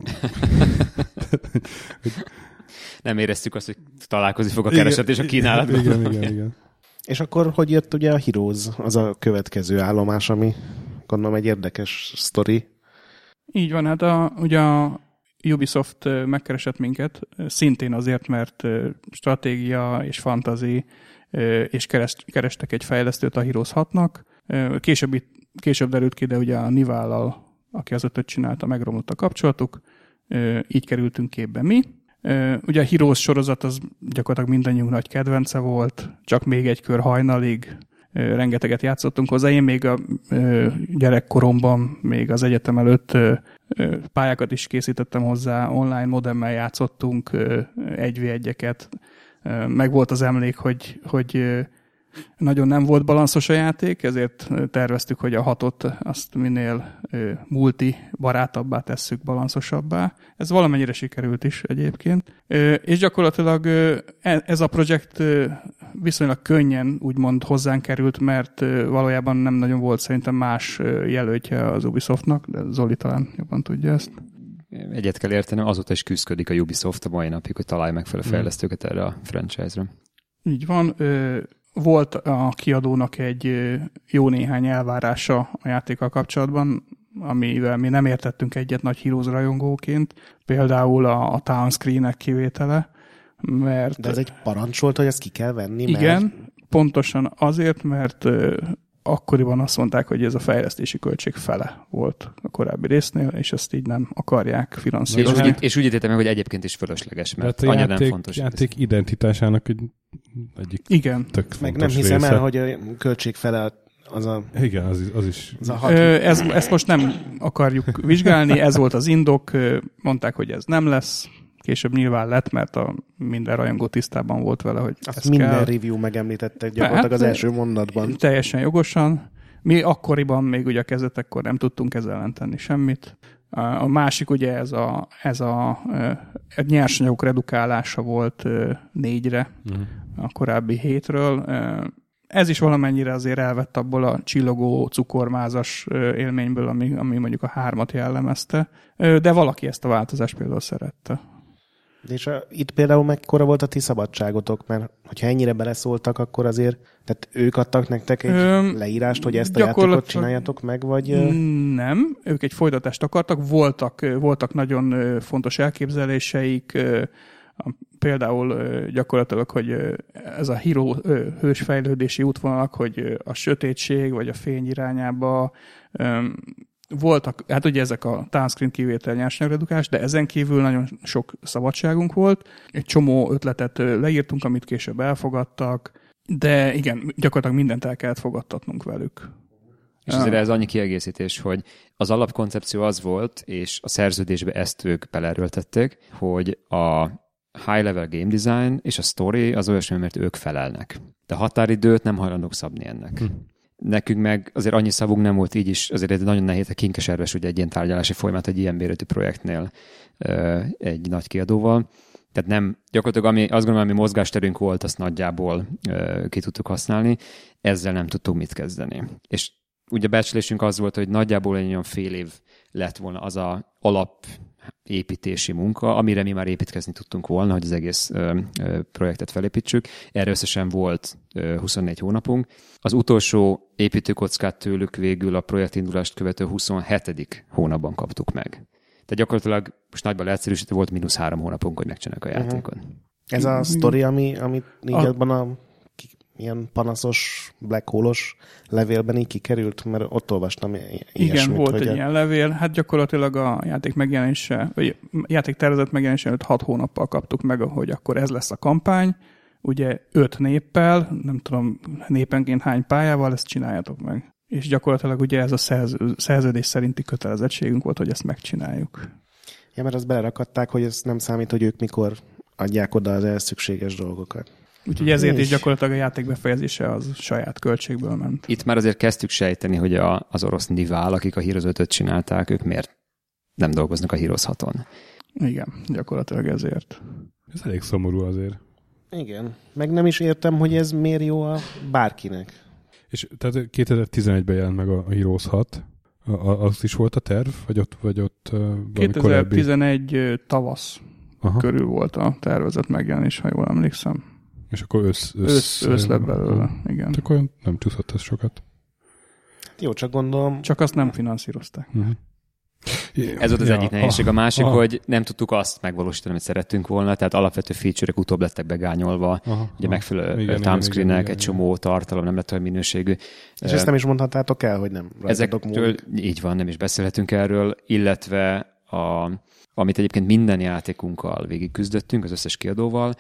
Nem éreztük azt, hogy találkozni fog a kereset és a kínálat. Igen, igen, igen. És akkor hogy jött ugye a Heroes, az a következő állomás, ami gondolom egy érdekes sztori. Így van, hát a, ugye a Ubisoft megkeresett minket, szintén azért, mert stratégia és fantazi és kereszt, kerestek egy fejlesztőt a Heroes 6-nak. Ö, Később, később derült ki, de ugye a Nivállal, aki az ötöt csinálta, megromlott a kapcsolatuk, így kerültünk képbe mi. Ugye a Heroes sorozat az gyakorlatilag mindannyiunk nagy kedvence volt, csak még egy kör hajnalig, rengeteget játszottunk hozzá. Én még a gyerekkoromban, még az egyetem előtt pályákat is készítettem hozzá, online modemmel játszottunk, ö, 1v1-eket. Ö, Meg volt az emlék, hogy, hogy nagyon nem volt balanszos a játék, ezért terveztük, hogy a hatot azt minél multi barátabbá tesszük, balanszosabbá. Ez valamennyire sikerült is egyébként. És gyakorlatilag e- ez a projekt viszonylag könnyen úgymond hozzánk került, mert valójában nem nagyon volt szerintem más jelöltje az Ubisoftnak, de Zoli talán jobban tudja ezt. Egyet kell értenem, azóta is küzdik a Ubisoft a mai napig, hogy találj megfelelő Hmm. fejlesztőket erre a franchise-ra. Így van. Volt a kiadónak egy jó néhány elvárása a játékkal kapcsolatban, amivel mi nem értettünk egyet nagy Heroes rajongóként. Például a, a town screenek kivétele, mert... De ez egy parancs volt, hogy ezt ki kell venni, Igen, mert pontosan azért, mert akkoriban azt mondták, hogy ez a fejlesztési költség fele volt a korábbi résznél, és ezt így nem akarják És finanszírozni. úgy, és úgy ítéltem meg, hogy egyébként is fölösleges, mert Tehát a annyira nem játék, fontos. játék identitásának egy, egyik Igen, tök meg nem hiszem része. el, hogy a költség fele az a, Igen, az, is- az is. az a hat, Ö, ez, ezt most nem akarjuk vizsgálni, ez volt az indok, mondták, hogy ez nem lesz, később nyilván lett, mert a minden rajongó tisztában volt vele, hogy azt ez minden kell. review megemlítettek gyakorlatilag Hát, az első mondatban. Teljesen jogosan. Mi akkoriban még ugye a kezdetekkor nem tudtunk ezzel ellen tenni semmit. A másik ugye ez a, ez a, egy nyersanyagok redukálása volt négyre Mhm. a korábbi hétről. Ez is valamennyire azért elvett abból a csillogó cukormázas élményből, ami, ami mondjuk a hármat jellemezte. De valaki ezt a változást például szerette. És a, itt például mekkora volt a ti szabadságotok, mert hogyha ennyire beleszóltak, akkor azért, tehát ők adtak nektek egy Öm, leírást, hogy ezt a játékot csináljátok meg, vagy... Nem, ők egy folytatást akartak, voltak, voltak nagyon fontos elképzeléseik, például gyakorlatilag, hogy ez a híró hősfejlődési útvonalak, hogy a sötétség vagy a fény irányába voltak, hát ugye ezek a touchscreen kivétel nyersanyagredukás, de ezen kívül nagyon sok szabadságunk volt. Egy csomó ötletet leírtunk, amit később elfogadtak, de igen, gyakorlatilag mindent el kellett fogadtatnunk velük. És azért ez annyi kiegészítés, hogy az alapkoncepció az volt, és a szerződésbe ezt ők belerőltették, hogy a high level game design és a story az olyasmi, mert ők felelnek. De a határidőt nem hajlandók szabni ennek. Hm. Nekünk meg azért annyi szavunk nem volt így is, azért nagyon nehéz, a kinkeserves ugye egy ilyen tárgyalási folyamat egy ilyen méretű projektnél egy nagy kiadóval. Tehát nem, gyakorlatilag ami, azt gondolom, ami mozgásterünk volt, azt nagyjából ö, ki tudtuk használni, ezzel nem tudtuk mit kezdeni. És ugye a becslésünk az volt, hogy nagyjából egy olyan fél év lett volna az a alap építési munka, amire mi már építkezni tudtunk volna, hogy az egész ö, ö, projektet felépítsük. Erre összesen volt ö, 24 hónapunk. Az utolsó építőkockát tőlük végül a projektindulást követő 27. hónapban kaptuk meg. Tehát gyakorlatilag most nagyban leegyszerűsítve volt mínusz három hónapunk, hogy megcsináljuk a játékot. Ez a sztori, ami, ami így A- abban a ilyen panaszos, black hole-os levélben így kikerült, mert ott olvastam i- Igen, ilyesmit, volt egy a- ilyen levél. Hát gyakorlatilag a játék megjelenése, vagy játék tervezet megjelenése előtt hat hónappal kaptuk meg, hogy akkor ez lesz a kampány. Ugye öt néppel, nem tudom népenként hány pályával, ezt csináljátok meg. És gyakorlatilag ugye ez a szerző, szerződés szerinti kötelezettségünk volt, hogy ezt megcsináljuk. Ja, mert azt belerakadták, hogy ez nem számít, hogy ők mikor adják oda az ehhez szükséges dolgokat. Úgyhogy ezért is gyakorlatilag a játék befejezése az saját költségből ment. Itt már azért kezdtük sejteni, hogy a, az orosz Nivál, akik a Heroes 5 csinálták, ők miért nem dolgoznak a Heroes 6-on. Igen, gyakorlatilag ezért. Ez elég szomorú azért. Igen. Meg nem is értem, hogy ez miért jó a bárkinek. És tehát 2011-ben jelent meg a Heroes 6. A, az is volt a terv? Vagy ott, vagy ott valami korábbi? 2011 ö, tavasz Aha. körül volt a tervezett megjelenés, ha jól emlékszem. És akkor össz, össz, Ősz, ősz lett belőle, igen. Hát akkor nem csúszott ez sokat. Jó, csak gondolom, Csak azt nem finanszírozták. Uh-huh. Ez volt az ja, egyik nehézség. A másik, aha. hogy nem tudtuk azt megvalósítani, amit szerettünk volna, tehát alapvető feature-ek utóbb lettek begányolva, Aha, ugye megfelelő Igen, igen, timescreenek, igen, egy igen. csomó tartalom, nem lett olyan minőségű. és ezt nem is mondhattátok el, hogy nem Ezektől, így van, nem is beszélhetünk erről, illetve a, amit egyébként minden játékunkkal végig küzdöttünk, az összes kiadóval,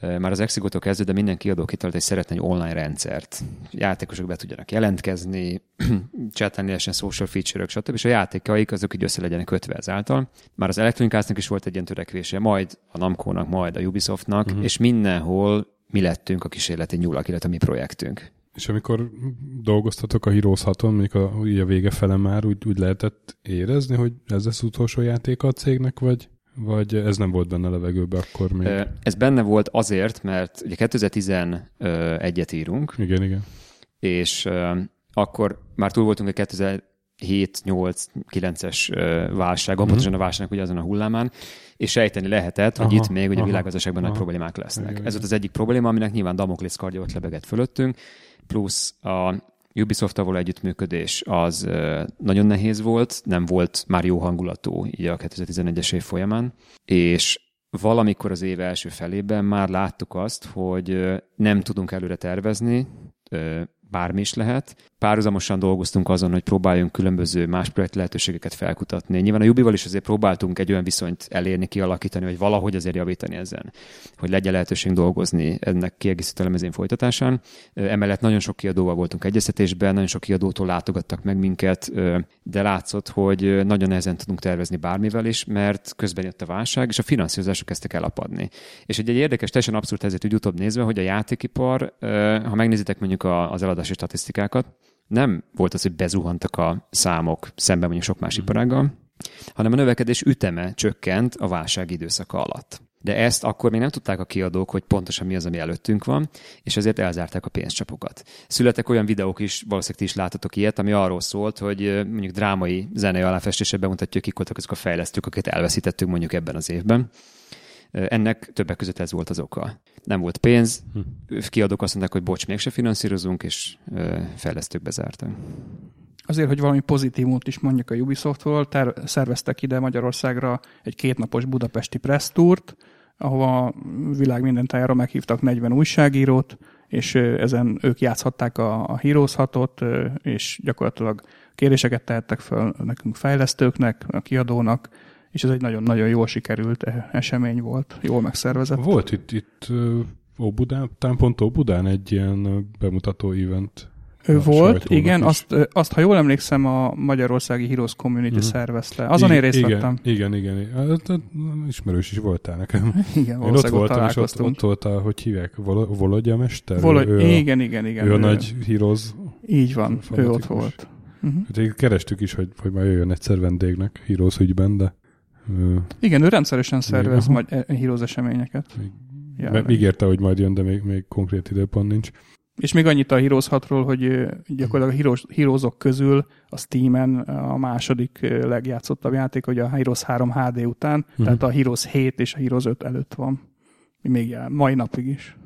már az Exigotól kezdve, de minden kiadó kitalált, hogy szeretne egy online rendszert. Játékosok be tudjanak jelentkezni, (clears throat) chattelni lehessen social feature-ök, stb. És a játékaik azok így össze legyenek kötve ezáltal. Már az Electronic is volt egy ilyen törekvése, majd a Namco-nak, majd a Ubisoftnak, uh-huh. és mindenhol mi lettünk a kísérleti nyulak, illetve a mi projektünk. És amikor dolgoztatok a Heroes 6-on, mondjuk a, így a vége fele már úgy, úgy lehetett érezni, hogy ez lesz utolsó játéka a cégnek, vagy, vagy ez nem volt benne a levegőbe akkor még? Ez benne volt azért, mert ugye 2011-et írunk, Igen, igen. és akkor már túl voltunk a 2007 8 9-es ö, válságon, pontosan a válságnak ugye azon a hullámán, és sejteni lehetett, hogy. Aha, itt még ugye a aha, világgazdaságban nagy aha. problémák lesznek. Igen, Ez volt az egyik probléma, aminek nyilván Damoklész kardja ott lebegett fölöttünk, plusz a Ubisoft-tal való együttműködés az nagyon nehéz volt, nem volt már jó hangulatú így a 2011-es év folyamán, és valamikor az év első felében már láttuk azt, hogy nem tudunk előre tervezni, bármi is lehet. Párhuzamosan dolgoztunk azon, hogy próbáljunk különböző más projekt lehetőségeket felkutatni. Nyilván a Jubival is azért próbáltunk egy olyan viszonyt elérni, kialakítani, vagy valahogy azért javítani ezen, hogy legyen lehetőség dolgozni ennek kiegészítő elemezén folytatásán. Emellett nagyon sok kiadóval voltunk egyeztetésben, nagyon sok kiadótól látogattak meg minket, de látszott, hogy nagyon nehezen tudunk tervezni bármivel is, mert közben jött a válság, és a finanszírozások kezdtek elapadni. És egy, egy érdekes, teljesen abszolút ezért úgy utóbb nézve, hogy a játékipar, ha megnézitek mondjuk az eladási statisztikákat, nem volt az, hogy bezuhantak a számok szemben mondjuk sok más iparággal, hanem a növekedés üteme csökkent a válság időszaka alatt. De ezt akkor még nem tudták a kiadók, hogy pontosan mi az, ami előttünk van, és ezért elzárták a pénzcsapokat. Születek olyan videók is, valószínűleg ti is láttatok ilyet, ami arról szólt, hogy mondjuk drámai zenei aláfestése bemutatja, kik voltak azok a fejlesztők, akiket elveszítettük mondjuk ebben az évben. Ennek többek között ez volt az oka. Nem volt pénz, hm. kiadók azt mondták, hogy bocs, mégse finanszírozunk, és fejlesztők bezártak. Azért, hogy valami pozitívumot is mondjak a Ubisoftról, ter- szerveztek ide Magyarországra egy kétnapos budapesti press tourt, ahova világ minden tájára meghívtak 40 újságírót, és ezen ők játszhatták a, a Heroes 6-ot, és gyakorlatilag kérdéseket tehettek fel nekünk fejlesztőknek, a kiadónak, és ez egy nagyon-nagyon jól sikerült e- esemény volt, jól megszervezett. Volt itt, itt Óbudán, talán pont Óbudán egy ilyen bemutató event. Ő volt, igen, azt, azt, ha jól emlékszem, a Magyarországi Heroes Community uh-huh. szervezte. Azon én részt igen, vettem. Igen, igen, igen. Ismerős is voltál nekem. (laughs) Igen, én ott voltam, és ott, ott voltál, hogy hívják, Vol- Volodya mester? Volod, ő igen, igen, igen. Ő a ő nagy Heroes Így van, ő ott volt. Uh-huh. Hát kerestük is, hogy, hogy majd jöjjön egyszer vendégnek Heroes ügyben, de igen, ő rendszeresen szervez majd e- Heroes eseményeket. Még, ígérte, hogy majd jön, de még, még konkrét időpont nincs. És még annyit a Heroes 6-ról, hogy gyakorlatilag a Heroes, közül a Steam-en a második legjátszottabb játék, hogy a Heroes 3 HD után, uh-huh. tehát a Heroes 7 és a Heroes 5 előtt van. Még mai napig is.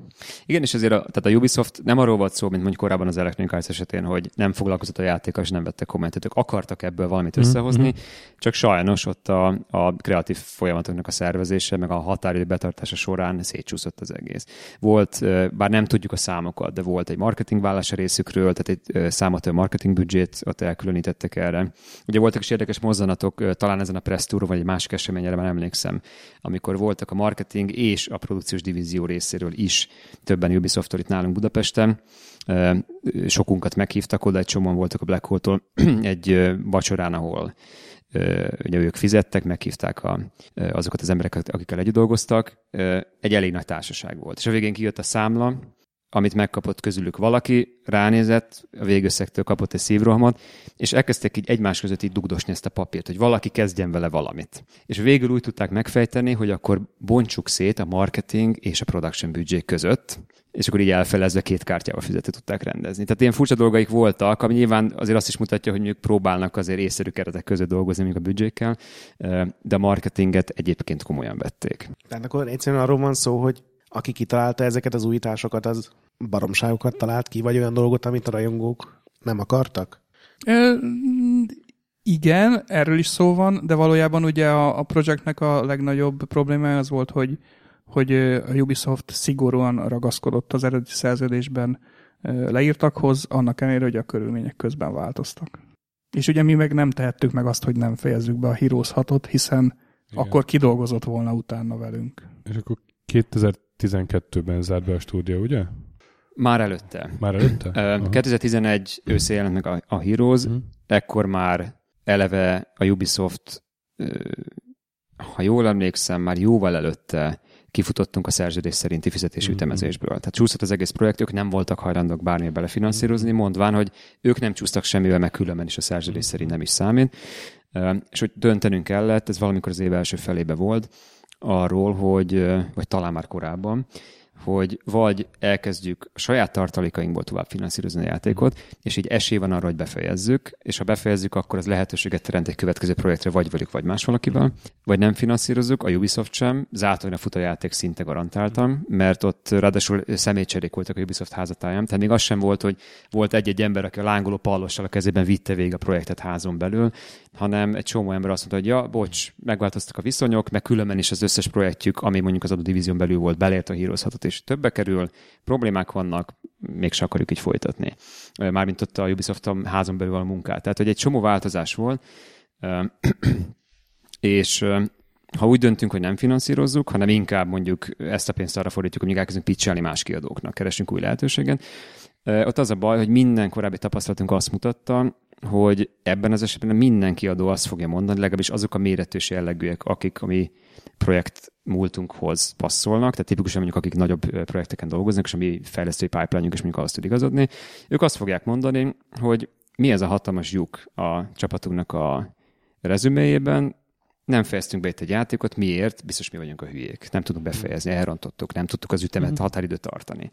Igen, és azért a, tehát a Ubisoft nem arról volt szó, mint mondjuk korábban az Electronic Arts esetén, hogy nem foglalkozott a játékkal, és nem vettek kommentet. Ők akartak ebből valamit mm-hmm. összehozni, mm-hmm. csak sajnos ott a, a kreatív folyamatoknak a szervezése, meg a határidő betartása során szétcsúszott az egész. Volt, bár nem tudjuk a számokat, de volt egy marketingvállás a részükről, tehát egy számot marketing budget ott elkülönítettek erre. Ugye voltak is érdekes mozzanatok, talán ezen a press tour, vagy egy másik eseményre már emlékszem, amikor voltak a marketing és a produkciós divízió részéről is többen Ubisoft-tól itt nálunk Budapesten. Sokunkat meghívtak oda, egy csomóan voltak a Black Hole-tól (clears throat) egy vacsorán, ahol ugye ők fizettek, meghívták a, azokat az embereket, akikkel együtt dolgoztak. Egy elég nagy társaság volt. És a végén kijött a számla, amit megkapott közülük valaki, ránézett, a végösszegtől kapott egy szívrohamot, és elkezdtek így egymás között így dugdosni ezt a papírt, hogy valaki kezdjen vele valamit. És végül úgy tudták megfejteni, hogy akkor bontsuk szét a marketing és a production budget között, és akkor így elfelezve két kártyával fizető tudták rendezni. Tehát ilyen furcsa dolgaik voltak, ami nyilván azért azt is mutatja, hogy ők próbálnak azért észszerű keretek között dolgozni, mondjuk a büdzsékkel, de a marketinget egyébként komolyan vették. Tehát akkor egyszerűen arról van szó, hogy aki kitalálta ezeket az újításokat, az baromságokat talált ki, vagy olyan dolgot, amit a rajongók nem akartak? Ö, igen, erről is szó van, de valójában ugye a, a projektnek a legnagyobb problémája az volt, hogy, hogy a Ubisoft szigorúan ragaszkodott az eredeti szerződésben leírtakhoz, annak ellenére, hogy a körülmények közben változtak. És ugye mi meg nem tehettük meg azt, hogy nem fejezzük be a Heroes 6 hiszen Igen. akkor kidolgozott volna utána velünk. És akkor 2012-ben zárt be a stúdió, ugye? Már előtte. Már előtte? Uh, 2011 őszén jelent meg a, a Heroes, uh-huh. ekkor már eleve a Ubisoft, ha jól emlékszem, már jóval előtte kifutottunk a szerződés szerinti fizetési uh-huh. ütemezésből. Tehát csúszott az egész projekt, ők nem voltak hajlandók bármilyen belefinanszírozni, mondván, hogy ők nem csúsztak semmivel, meg különben is a szerződés szerint nem is számít. És hogy döntenünk kellett, ez valamikor az év első felébe volt, arról, hogy, vagy talán már korábban, hogy vagy elkezdjük a saját tartalékainkból tovább finanszírozni a játékot, és így esély van arra, hogy befejezzük, és ha befejezzük, akkor az lehetőséget teremt egy következő projektre, vagy velük, vagy más valakivel, vagy nem finanszírozzuk, a Ubisoft sem, zátonyra fut a játék szinte garantáltam, mert ott ráadásul személycserék voltak a Ubisoft házatáján, tehát még az sem volt, hogy volt egy-egy ember, aki a lángoló pallossal a kezében vitte végig a projektet házon belül, hanem egy csomó ember azt mondta, hogy ja, bocs, megváltoztak a viszonyok, meg különben is az összes projektjük, ami mondjuk az adott divízión belül volt, belért a Heroes és többe kerül, problémák vannak, mégse akarjuk így folytatni. Mármint ott a Ubisoft a házon belül a munkát. Tehát, hogy egy csomó változás volt, (clears throat) és ha úgy döntünk, hogy nem finanszírozzuk, hanem inkább mondjuk ezt a pénzt arra fordítjuk, hogy még elkezdünk pitchelni más kiadóknak, keresünk új lehetőséget, ott az a baj, hogy minden korábbi tapasztalatunk azt mutatta, hogy ebben az esetben minden kiadó azt fogja mondani, legalábbis azok a méretős jellegűek, akik a mi projekt múltunkhoz passzolnak, tehát tipikusan mondjuk akik nagyobb projekteken dolgoznak, és a mi fejlesztői pipeline és mondjuk azt tud igazodni, ők azt fogják mondani, hogy mi ez a hatalmas lyuk a csapatunknak a rezüméjében, nem fejeztünk be itt egy játékot, miért? Biztos mi vagyunk a hülyék. Nem tudunk befejezni, elrontottuk, nem tudtuk az ütemet, mm-hmm. határidőt tartani.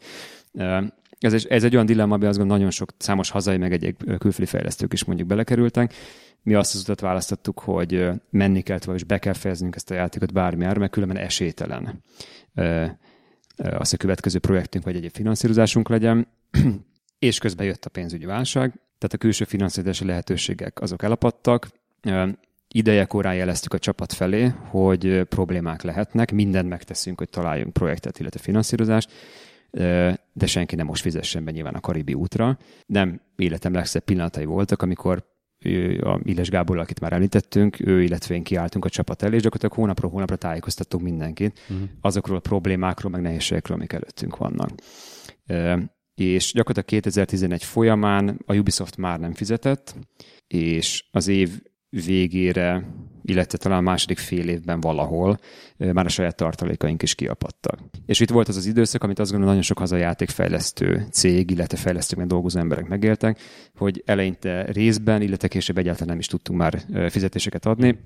Ez egy, ez egy olyan dilemma, ami azt gondolom nagyon sok számos hazai, meg egy külföldi fejlesztők is mondjuk belekerültek. Mi azt az utat választottuk, hogy menni kell tovább, és be kell fejeznünk ezt a játékot bármi ára, mert különben esélytelen az a következő projektünk vagy egy finanszírozásunk legyen. (clears throat) és közben jött a pénzügyi válság, tehát a külső finanszírozási lehetőségek azok elapadtak, ideje korán jeleztük a csapat felé, hogy problémák lehetnek, mindent megteszünk, hogy találjunk projektet, illetve finanszírozást, de senki nem most fizessen be nyilván a Karibi útra. Nem életem legszebb pillanatai voltak, amikor a Illes Gábor, akit már említettünk, ő, illetve én kiálltunk a csapat elé, és gyakorlatilag hónapról hónapra tájékoztattunk mindenkit uh-huh. azokról a problémákról, meg nehézségekről, amik előttünk vannak. És gyakorlatilag 2011 folyamán a Ubisoft már nem fizetett, és az év végére, illetve talán a második fél évben valahol már a saját tartalékaink is kiapadtak. És itt volt az az időszak, amit azt gondolom nagyon sok hazai játékfejlesztő cég, illetve fejlesztőkben dolgozó emberek megéltek, hogy eleinte részben, illetve később egyáltalán nem is tudtunk már fizetéseket adni,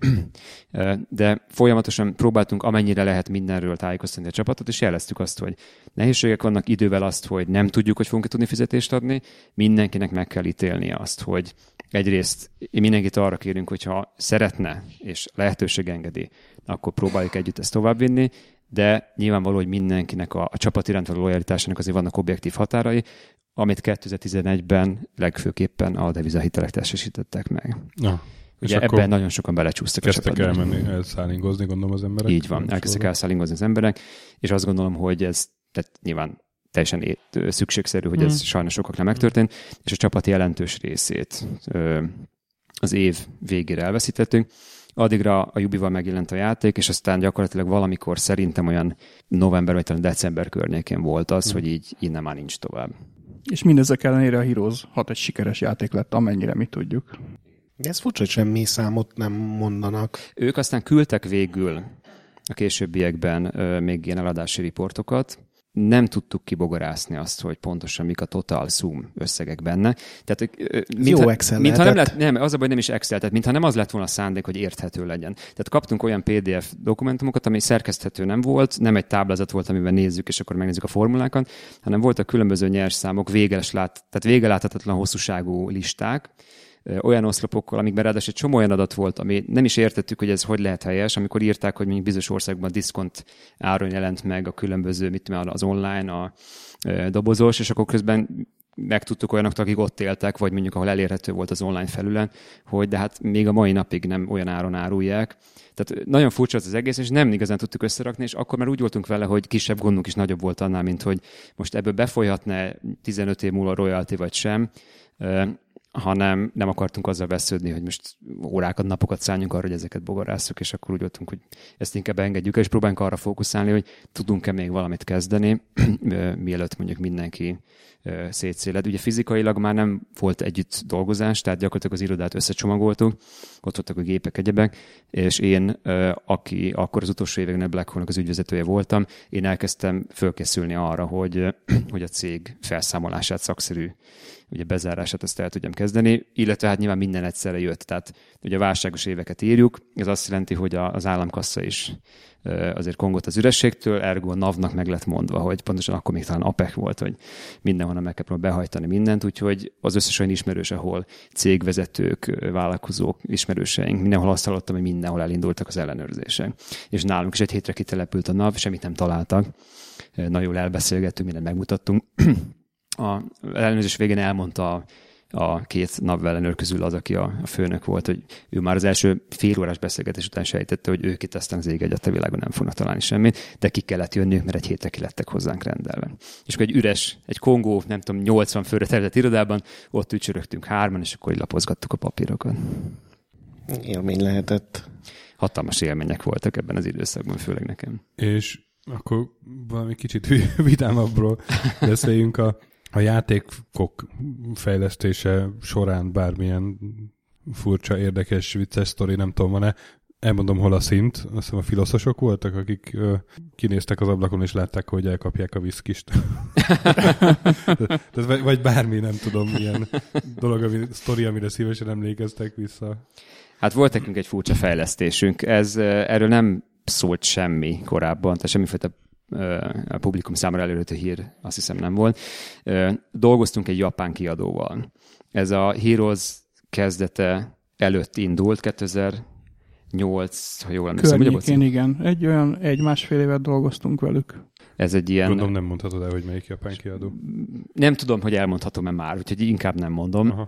(clears throat) de folyamatosan próbáltunk amennyire lehet mindenről tájékoztatni a csapatot, és jeleztük azt, hogy nehézségek vannak idővel azt, hogy nem tudjuk, hogy fogunk tudni fizetést adni, mindenkinek meg kell ítélnie azt, hogy egyrészt mindenkit arra kérünk, hogyha szeretne és lehetőség engedi, akkor próbáljuk együtt ezt továbbvinni, de nyilvánvaló, hogy mindenkinek a, a csapat iránt való lojalitásának azért vannak objektív határai, amit 2011-ben legfőképpen a devizahitelek testesítettek meg. Ja. Ugye és ebben nagyon sokan belecsúsztak a csapatban. elmenni, elszállingozni, gondolom az emberek. Így van, elkezdtek elszállingozni az emberek, és azt gondolom, hogy ez tehát nyilván teljesen szükségszerű, hogy ez mm. sajnos sokaknak megtörtént, és a csapat jelentős részét az év végére elveszítettünk. Addigra a Jubival megjelent a játék, és aztán gyakorlatilag valamikor szerintem olyan november vagy talán december környékén volt az, mm. hogy így innen már nincs tovább. És mindezek ellenére a Heroes 6 egy sikeres játék lett, amennyire mi tudjuk. De ez furcsa, hogy semmi számot nem mondanak. Ők aztán küldtek végül a későbbiekben még ilyen eladási riportokat, nem tudtuk kibogarászni azt, hogy pontosan mik a total sum összegek benne. Tehát, mintha, Jó Excel mintha nem, lett, nem, az a baj, nem is Excel, tehát mintha nem az lett volna a szándék, hogy érthető legyen. Tehát kaptunk olyan PDF dokumentumokat, ami szerkeszthető nem volt, nem egy táblázat volt, amiben nézzük, és akkor megnézzük a formulákat, hanem voltak különböző nyerszámok, véges lát, tehát végeláthatatlan hosszúságú listák, olyan oszlopokkal, amikben ráadásul egy csomó olyan adat volt, ami nem is értettük, hogy ez hogy lehet helyes, amikor írták, hogy mondjuk bizonyos országban diszkont áron jelent meg a különböző, mit tudom, az online, a dobozos, és akkor közben megtudtuk olyanoktól, akik ott éltek, vagy mondjuk ahol elérhető volt az online felülen, hogy de hát még a mai napig nem olyan áron árulják. Tehát nagyon furcsa az, az egész, és nem igazán tudtuk összerakni, és akkor már úgy voltunk vele, hogy kisebb gondunk is nagyobb volt annál, mint hogy most ebből befolyhatna 15 év múlva royalty vagy sem hanem nem akartunk azzal vesződni, hogy most órákat, napokat szálljunk arra, hogy ezeket bogarásszuk, és akkor úgy voltunk, hogy ezt inkább engedjük, és próbálunk arra fókuszálni, hogy tudunk-e még valamit kezdeni, (clears throat) mielőtt mondjuk mindenki szétszéled. Ugye fizikailag már nem volt együtt dolgozás, tehát gyakorlatilag az irodát összecsomagoltuk, ott voltak a gépek, egyebek, és én, aki akkor az utolsó években Black Hole-nak az ügyvezetője voltam, én elkezdtem fölkészülni arra, hogy, (clears throat) hogy a cég felszámolását szakszerű ugye bezárását ezt el tudjam kezdeni, illetve hát nyilván minden egyszerre jött. Tehát ugye a válságos éveket írjuk, ez azt jelenti, hogy az államkassa is azért kongott az ürességtől, ergo a NAV-nak meg lett mondva, hogy pontosan akkor még talán APEC volt, hogy mindenhonnan meg kell behajtani mindent, úgyhogy az összes olyan ismerős, ahol cégvezetők, vállalkozók, ismerőseink, mindenhol azt hallottam, hogy mindenhol elindultak az ellenőrzések. És nálunk is egy hétre kitelepült a NAV, semmit nem találtak. Nagyon elbeszélgettünk, mindent megmutattunk. (clears throat) a ellenőrzés végén elmondta a két napvellenőr közül az, aki a, a főnök volt, hogy ő már az első fél órás beszélgetés után sejtette, hogy ők itt aztán az ég egyet a világon nem fognak találni semmit, de ki kellett jönniük, mert egy hétre ki lettek hozzánk rendelve. És akkor egy üres, egy Kongó, nem tudom, 80 főre terjedett irodában, ott ücsörögtünk hárman, és akkor így lapozgattuk a papírokat. Élmény lehetett. Hatalmas élmények voltak ebben az időszakban, főleg nekem. És akkor valami kicsit (laughs) vidámabbról beszéljünk a, a játékok fejlesztése során bármilyen furcsa, érdekes, vicces sztori, nem tudom, van-e. Elmondom, hol a szint. Azt hiszem a filoszosok voltak, akik ö, kinéztek az ablakon, és látták, hogy elkapják a viszkist. (laughs) Tehát, vagy, vagy bármi, nem tudom, milyen dolog, ami, sztori, amire szívesen emlékeztek vissza. Hát volt nekünk egy furcsa fejlesztésünk. Ez, erről nem szólt semmi korábban, tehát semmifajta a publikum számára előtt hír azt hiszem nem volt. Dolgoztunk egy japán kiadóval. Ez a Heroes kezdete előtt indult, 2008, ha jól emlékszem. Környékén, igen. Egy olyan egy-másfél évet dolgoztunk velük. Ez egy ilyen... Gondolom nem mondhatod el, hogy melyik japán kiadó. Nem tudom, hogy elmondhatom-e már, úgyhogy inkább nem mondom. Aha.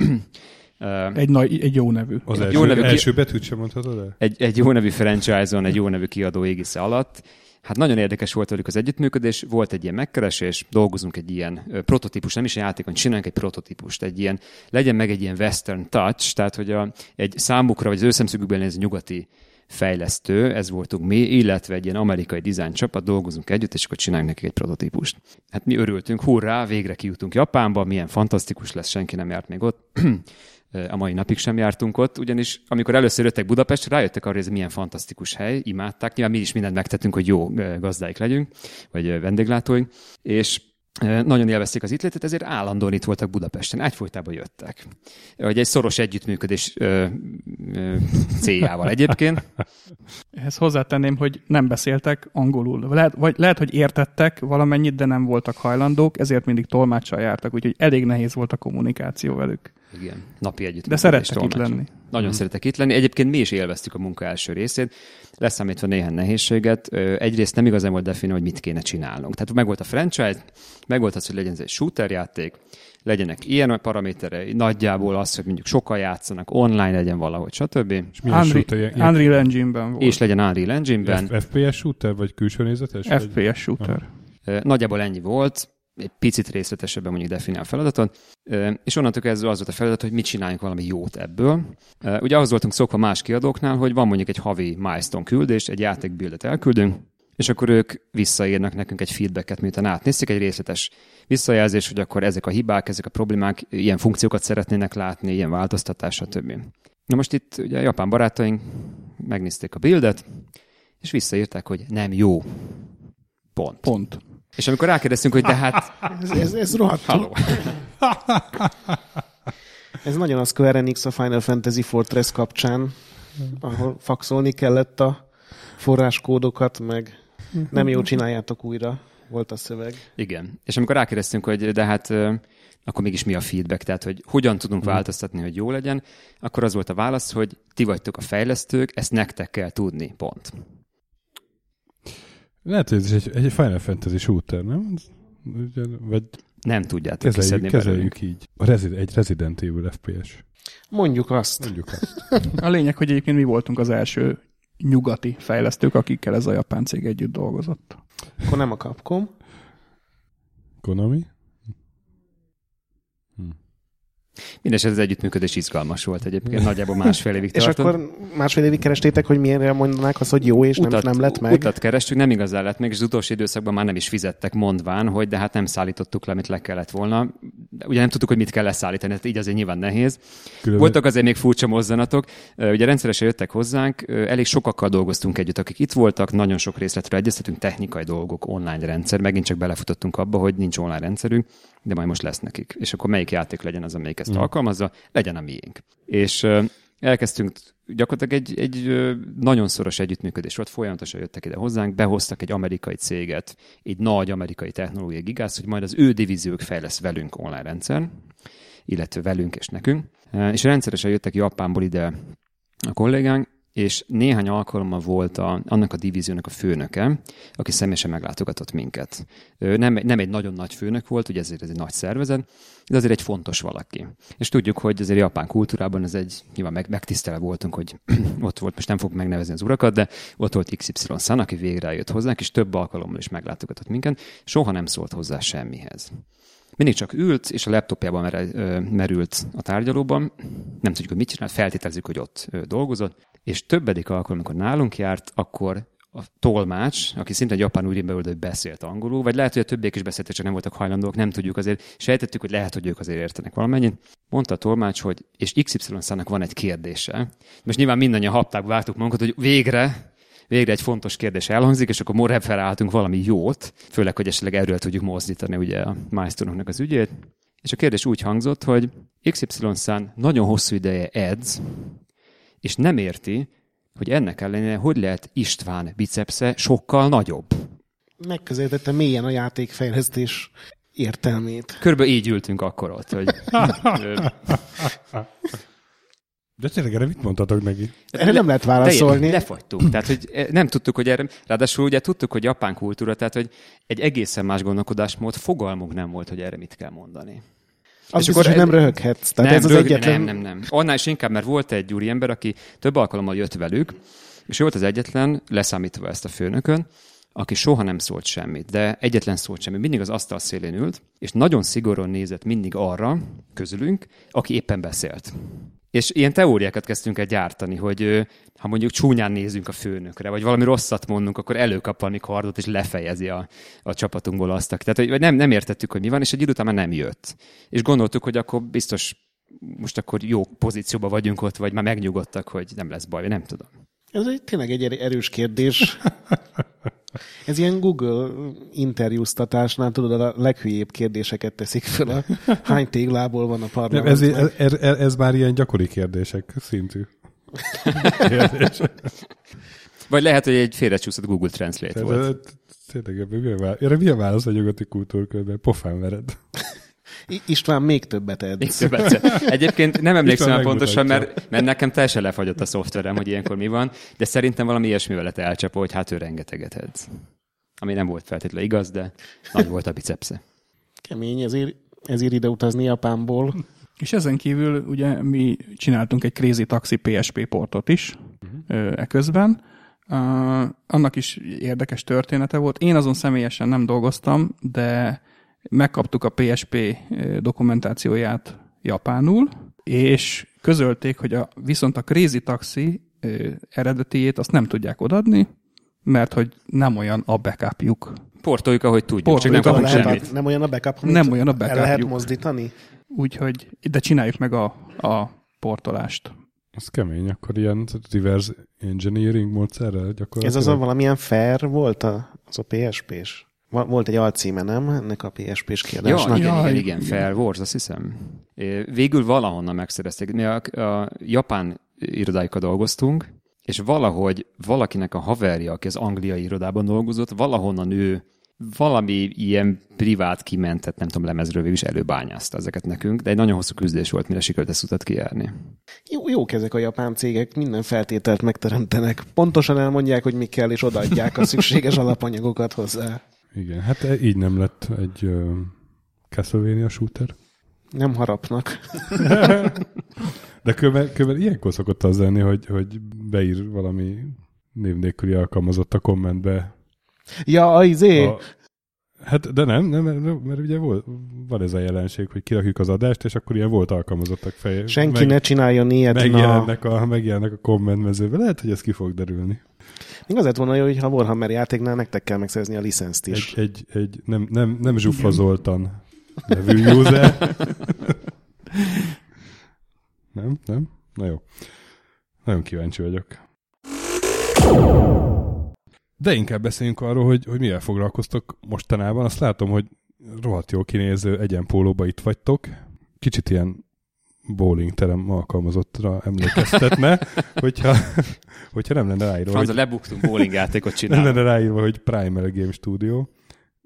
Egy, nagy, egy jó nevű. Az Egy első, jó nevű első betűt sem mondhatod el? egy, egy jó nevű franchise-on, egy jó nevű kiadó égisze alatt. Hát nagyon érdekes volt velük az együttműködés, volt egy ilyen megkeresés, dolgozunk egy ilyen prototípus, nem is egy játékon, csináljunk egy prototípust, egy ilyen, legyen meg egy ilyen western touch, tehát hogy a, egy számukra, vagy az ő szemszögükben nyugati fejlesztő, ez voltunk mi, illetve egy ilyen amerikai design csapat, dolgozunk együtt, és akkor csinálunk nekik egy prototípust. Hát mi örültünk, hurrá, végre kijutunk Japánba, milyen fantasztikus lesz, senki nem járt még ott. (clears throat) a mai napig sem jártunk ott, ugyanis amikor először jöttek Budapestre, rájöttek arra, hogy ez milyen fantasztikus hely, imádták, nyilván mi is mindent megtettünk, hogy jó gazdáik legyünk, vagy vendéglátóink, és nagyon élvezték az itt ezért állandóan itt voltak Budapesten, egyfolytában jöttek. Hogy egy szoros együttműködés ö, ö, céljával egyébként. Ehhez hozzátenném, hogy nem beszéltek angolul. Lehet, vagy lehet, hogy értettek valamennyit, de nem voltak hajlandók, ezért mindig tolmáccsal jártak, úgyhogy elég nehéz volt a kommunikáció velük. Igen, napi együtt. De szerettek itt lenni. Nagyon mm. szeretek itt lenni. Egyébként mi is élveztük a munka első részét. Leszámítva néhány nehézséget. Egyrészt nem igazán volt definiálva, hogy mit kéne csinálnunk. Tehát meg volt a franchise, meg volt az, hogy legyen ez egy shooter játék, legyenek ilyen paraméterei, nagyjából az, hogy mondjuk sokan játszanak, online legyen valahogy, stb. És Unreal, shooter? Unreal Engine-ben volt. És legyen Unreal Engine-ben. F- FPS shooter, vagy külső nézetes? vagy? FPS shooter. Ö, Nagyjából ennyi volt, egy picit részletesebben mondjuk definiál a feladatot, Ö, és onnantól kezdve az volt a feladat, hogy mit csináljunk valami jót ebből. Ugye ahhoz voltunk szokva más kiadóknál, hogy van mondjuk egy havi milestone küldés, egy játékbildet elküldünk, és akkor ők visszaírnak nekünk egy feedbacket, miután átnézték, egy részletes visszajelzés, hogy akkor ezek a hibák, ezek a problémák, ilyen funkciókat szeretnének látni, ilyen változtatás, stb. Na most itt ugye a japán barátaink megnézték a buildet, és visszaírták, hogy nem jó. Pont. Pont. És amikor rákérdeztünk, hogy de hát (laughs) Ez, ez, ez rohadt. Halló. (laughs) Ez nagyon a Square Enix a Final Fantasy Fortress kapcsán, ahol faxolni kellett a forráskódokat, meg nem jó csináljátok újra, volt a szöveg. Igen. És amikor rákérdeztünk, hogy de hát akkor mégis mi a feedback, tehát hogy hogyan tudunk változtatni, hogy jó legyen, akkor az volt a válasz, hogy ti vagytok a fejlesztők, ezt nektek kell tudni, pont. Lehet, hogy ez egy, egy Final Fantasy shooter, nem? Ugye, Vagy Nem tudjátok kezeljük, kiszedni belőlünk. kezeljük így. A Resi- egy Resident Evil FPS. Mondjuk azt. Mondjuk azt. A lényeg, hogy egyébként mi voltunk az első nyugati fejlesztők, akikkel ez a japán cég együtt dolgozott. Akkor nem a Capcom. Konami? Mindenesetre az együttműködés izgalmas volt egyébként, nagyjából másfél évig És tartott. akkor másfél évig kerestétek, hogy milyenre mondanák azt, hogy jó, és nem, nem lett meg. Utat kerestük, nem igazán lett meg, és az utolsó időszakban már nem is fizettek mondván, hogy de hát nem szállítottuk le, amit le kellett volna. De ugye nem tudtuk, hogy mit kell leszállítani, hát így azért nyilván nehéz. Különben- Voltak azért még furcsa mozzanatok. Ugye rendszeresen jöttek hozzánk, elég sokakkal dolgoztunk együtt, akik itt voltak, nagyon sok részletről egyeztetünk, technikai dolgok, online rendszer, megint csak belefutottunk abba, hogy nincs online rendszerünk, de majd most lesz nekik. És akkor melyik játék legyen az, amelyik ezt alkalmazza, legyen a miénk. És elkezdtünk gyakorlatilag egy, egy nagyon szoros együttműködés volt, folyamatosan jöttek ide hozzánk, behoztak egy amerikai céget, egy nagy amerikai technológiai gigász, hogy majd az ő divíziók fejlesz velünk online rendszer, illetve velünk és nekünk. És rendszeresen jöttek Japánból ide a kollégánk, és néhány alkalommal volt a, annak a divíziónak a főnöke, aki személyesen meglátogatott minket. Nem, nem egy nagyon nagy főnök volt, ugye ezért ez egy nagy szervezet, de azért egy fontos valaki. És tudjuk, hogy azért japán kultúrában ez egy, nyilván meg, megtisztelve voltunk, hogy (clears throat) ott volt, most nem fogok megnevezni az urakat, de ott volt XY szan, aki végre jött hozzánk, és több alkalommal is meglátogatott minket, soha nem szólt hozzá semmihez. Mindig csak ült, és a laptopjában merült a tárgyalóban. Nem tudjuk, hogy mit csinál, feltételezzük, hogy ott dolgozott. És többedik alkalom, amikor nálunk járt, akkor a tolmács, aki szintén japán úgy hogy beszélt angolul, vagy lehet, hogy a többiek is beszéltek, csak nem voltak hajlandóak, nem tudjuk, azért sejtettük, hogy lehet, hogy ők azért értenek valamennyit. Mondta a tolmács, hogy és XY szának van egy kérdése. Most nyilván mindannyian hapták, vártuk magunkat, hogy végre végre egy fontos kérdés elhangzik, és akkor more felálltunk valami jót, főleg, hogy esetleg erről tudjuk mozdítani ugye a milestone az ügyét. És a kérdés úgy hangzott, hogy XY szán nagyon hosszú ideje edz, és nem érti, hogy ennek ellenére hogy lehet István bicepsze sokkal nagyobb. Megközelítette mélyen a játékfejlesztés értelmét. Körülbelül így ültünk akkor ott, hogy... (laughs) De tényleg erre mit mondtatok neki? Erre nem lehet válaszolni. lefagytunk. Tehát, hogy eh, nem tudtuk, hogy erre... Ráadásul ugye tudtuk, hogy japán kultúra, tehát, hogy egy egészen más gondolkodásmód, fogalmunk nem volt, hogy erre mit kell mondani. Az és akkor hogy nem röhöghetsz. Tehát nem, ez az rög, egyetlen... nem, nem, nem. Annál is inkább, mert volt egy úri ember, aki több alkalommal jött velük, és ő volt az egyetlen, leszámítva ezt a főnökön, aki soha nem szólt semmit, de egyetlen szólt semmit, mindig az asztal szélén ült, és nagyon szigorúan nézett mindig arra közülünk, aki éppen beszélt. És ilyen teóriákat kezdtünk el gyártani, hogy ha mondjuk csúnyán nézünk a főnökre, vagy valami rosszat mondunk, akkor előkap valami kardot, és lefejezi a, a csapatunkból azt. Tehát hogy nem, nem értettük, hogy mi van, és egy idő után már nem jött. És gondoltuk, hogy akkor biztos most akkor jó pozícióban vagyunk ott, vagy már megnyugodtak, hogy nem lesz baj, nem tudom. Ez egy, tényleg egy erős kérdés. (laughs) Ez ilyen Google interjúztatásnál, tudod, a leghülyébb kérdéseket teszik fel. A (laughs) hány téglából van a parlament? Ez, ez, ez, ez már ilyen gyakori kérdések szintű. (laughs) Vagy lehet, hogy egy félrecsúszott Google Translate Tehát, volt. Tényleg, erre milyen válasz a nyugati kultúrkörben? Pofán vered. István még többet ed. Még többet. Egyébként nem emlékszem már pontosan, mert, mert nekem teljesen lefagyott a szoftverem, hogy ilyenkor mi van, de szerintem valami ilyesmivel lett elcsapó, hogy hát ő rengeteget edz. Ami nem volt feltétlenül igaz, de nagy volt a bicepsze. Kemény, ezért, ezért ide utazni Japánból. És ezen kívül ugye mi csináltunk egy Crazy Taxi PSP portot is uh-huh. e közben. Uh, annak is érdekes története volt. Én azon személyesen nem dolgoztam, de megkaptuk a PSP dokumentációját japánul, és közölték, hogy a, viszont a Crazy Taxi eredetiét azt nem tudják odadni, mert hogy nem olyan a backupjuk. Portoljuk, ahogy tudjuk, Portoljuk, csak nem lehet, semmit. Nem olyan a backup, Nem olyan a backupjuk. El lehet mozdítani? Úgyhogy, de csináljuk meg a, a portolást. Ez kemény, akkor ilyen reverse engineering módszerrel gyakorlatilag. Ez az a valamilyen fair volt a, az a PSP-s? Volt egy alcíme, nem? Ennek a PSP-s kiadásnak. Ja, igen, igen, igen, Fair Wars, azt hiszem. Végül valahonnan megszerezték. Mi a, a japán irodáikkal dolgoztunk, és valahogy valakinek a haverja, aki az angliai irodában dolgozott, valahonnan ő valami ilyen privát kimentett, nem tudom, lemezről is előbányázta ezeket nekünk, de egy nagyon hosszú küzdés volt, mire sikerült ezt utat kijárni. Jó, jók ezek a japán cégek, minden feltételt megteremtenek. Pontosan elmondják, hogy mi kell, és odaadják a szükséges alapanyagokat hozzá. Igen, hát e, így nem lett egy uh, Castlevania shooter. Nem harapnak. (laughs) De követ, követ, ilyenkor szokott az lenni, hogy, hogy beír valami név nélküli alkalmazott a kommentbe. Ja, izé. A, hát, de nem, nem, mert, mert ugye volt, van ez a jelenség, hogy kirakjuk az adást, és akkor ilyen volt alkalmazottak feje. Senki meg, ne csináljon ilyet. Megjelennek, a, megjelennek a kommentmezőbe. Lehet, hogy ez ki fog derülni. Még azért volna jó, hogy ha Warhammer játéknál nektek kell megszerezni a licenszt is. Egy, egy, egy nem, nem, nem Zsufa Zoltan nevű user. nem? Nem? Na jó. Nagyon kíváncsi vagyok. De inkább beszéljünk arról, hogy, hogy mivel foglalkoztok mostanában. Azt látom, hogy rohadt jó kinéző egyenpólóba itt vagytok. Kicsit ilyen bowling terem alkalmazottra emlékeztetne, (laughs) hogyha, hogyha nem lenne ráírva. Franza, lebuktunk bowling játékot csinálni. Nem lenne ráírva, hogy Primal Game Studio.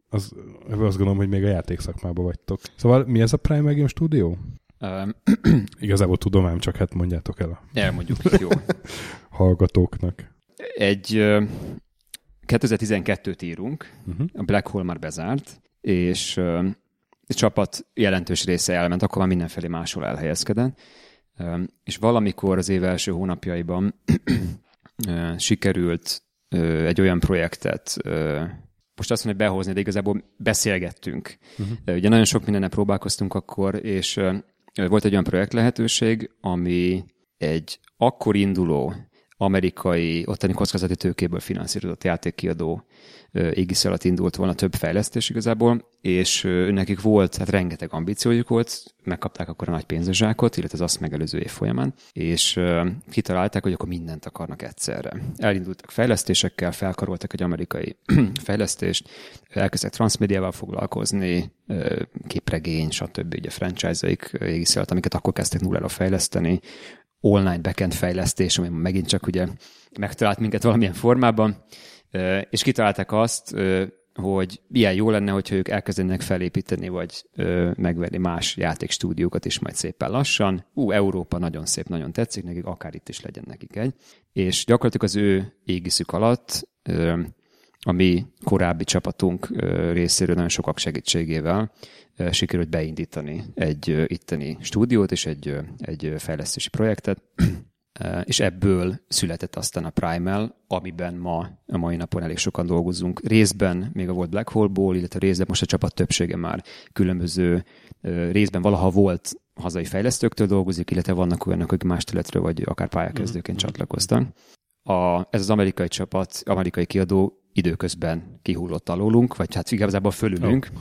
Az, azt gondolom, hogy még a játékszakmában vagytok. Szóval mi ez a Primal Game Studio? Um, (clears throat) Igazából tudom ám, csak hát mondjátok el a elmondjuk, jó. (laughs) hallgatóknak. Egy ö, 2012-t írunk, Uh-huh. a Black Hole már bezárt, és a csapat jelentős része elment, akkor már mindenfelé máshol elhelyezkedett. És valamikor az év első hónapjaiban (clears throat) sikerült egy olyan projektet, most azt mondom, hogy behozni, de igazából beszélgettünk. Uh-huh. Ugye nagyon sok mindennel próbálkoztunk akkor, és volt egy olyan projekt lehetőség, ami egy akkor induló amerikai, ottani kockázati tőkéből finanszírozott játékkiadó ö, égisz alatt indult volna több fejlesztés igazából, és nekik volt, hát rengeteg ambíciójuk volt, megkapták akkor a nagy pénzözsákot, illetve az azt megelőző év folyamán, és kitalálták, hogy akkor mindent akarnak egyszerre. Elindultak fejlesztésekkel, felkaroltak egy amerikai (clears throat) fejlesztést, elkezdtek transmédiával foglalkozni, képregény, stb. ugye franchise-aik égisz alatt, amiket akkor kezdtek nullára fejleszteni, online backend fejlesztés, ami megint csak ugye megtalált minket valamilyen formában, és kitalálták azt, hogy ilyen jó lenne, hogyha ők elkezdenek felépíteni, vagy megvenni más játékstúdiókat is majd szépen lassan. Ú, Európa nagyon szép, nagyon tetszik nekik, akár itt is legyen nekik egy. És gyakorlatilag az ő égiszük alatt ö, a mi korábbi csapatunk részéről nagyon sokak segítségével sikerült beindítani egy itteni stúdiót és egy, egy fejlesztési projektet, és ebből született aztán a Primal, amiben ma, a mai napon elég sokan dolgozunk. Részben még a volt Black Hole-ból, illetve részben most a csapat többsége már különböző ö, részben valaha volt hazai fejlesztőktől dolgozik, illetve vannak olyanok, akik más területről vagy akár pályakezdőként csatlakoztak. A, ez az amerikai csapat, amerikai kiadó időközben kihullott alólunk, vagy hát igazából fölülünk, oh.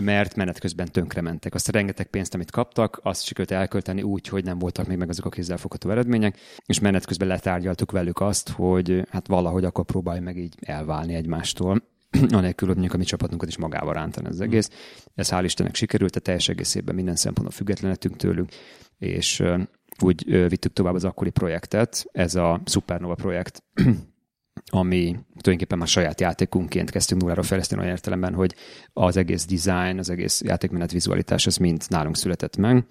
Mert menet közben tönkrementek. Azt a rengeteg pénzt, amit kaptak, azt sikerült elkölteni úgy, hogy nem voltak még meg azok a kézzelfogható eredmények, és menet közben letárgyaltuk velük azt, hogy hát valahogy akkor próbálj meg így elválni egymástól (clears throat) anélkül, hogy mondjuk a mi csapatunkat is magával rántani az egész. Ez hál' Istennek sikerült, tehát teljes egészében minden szempontból függetlenettünk tőlük, és úgy vittük tovább az akkori projektet, ez a Supernova projekt, (clears throat) ami tulajdonképpen már saját játékunként kezdtünk nulláról fejleszteni olyan értelemben, hogy az egész design, az egész játékmenet vizualitás, az mind nálunk született meg,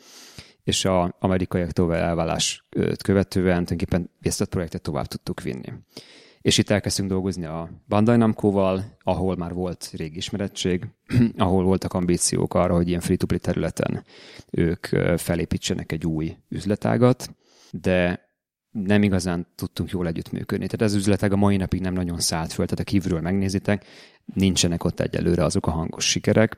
és a amerikaiaktól elvállás követően tulajdonképpen ezt a projektet tovább tudtuk vinni. És itt elkezdtünk dolgozni a Bandai Namco-val, ahol már volt régi ismerettség, (clears throat) ahol voltak ambíciók arra, hogy ilyen free-to-play területen ők felépítsenek egy új üzletágat, de nem igazán tudtunk jól együttműködni. Tehát ez az üzletág a mai napig nem nagyon szállt föl, tehát a kívülről megnézitek, nincsenek ott egyelőre azok a hangos sikerek,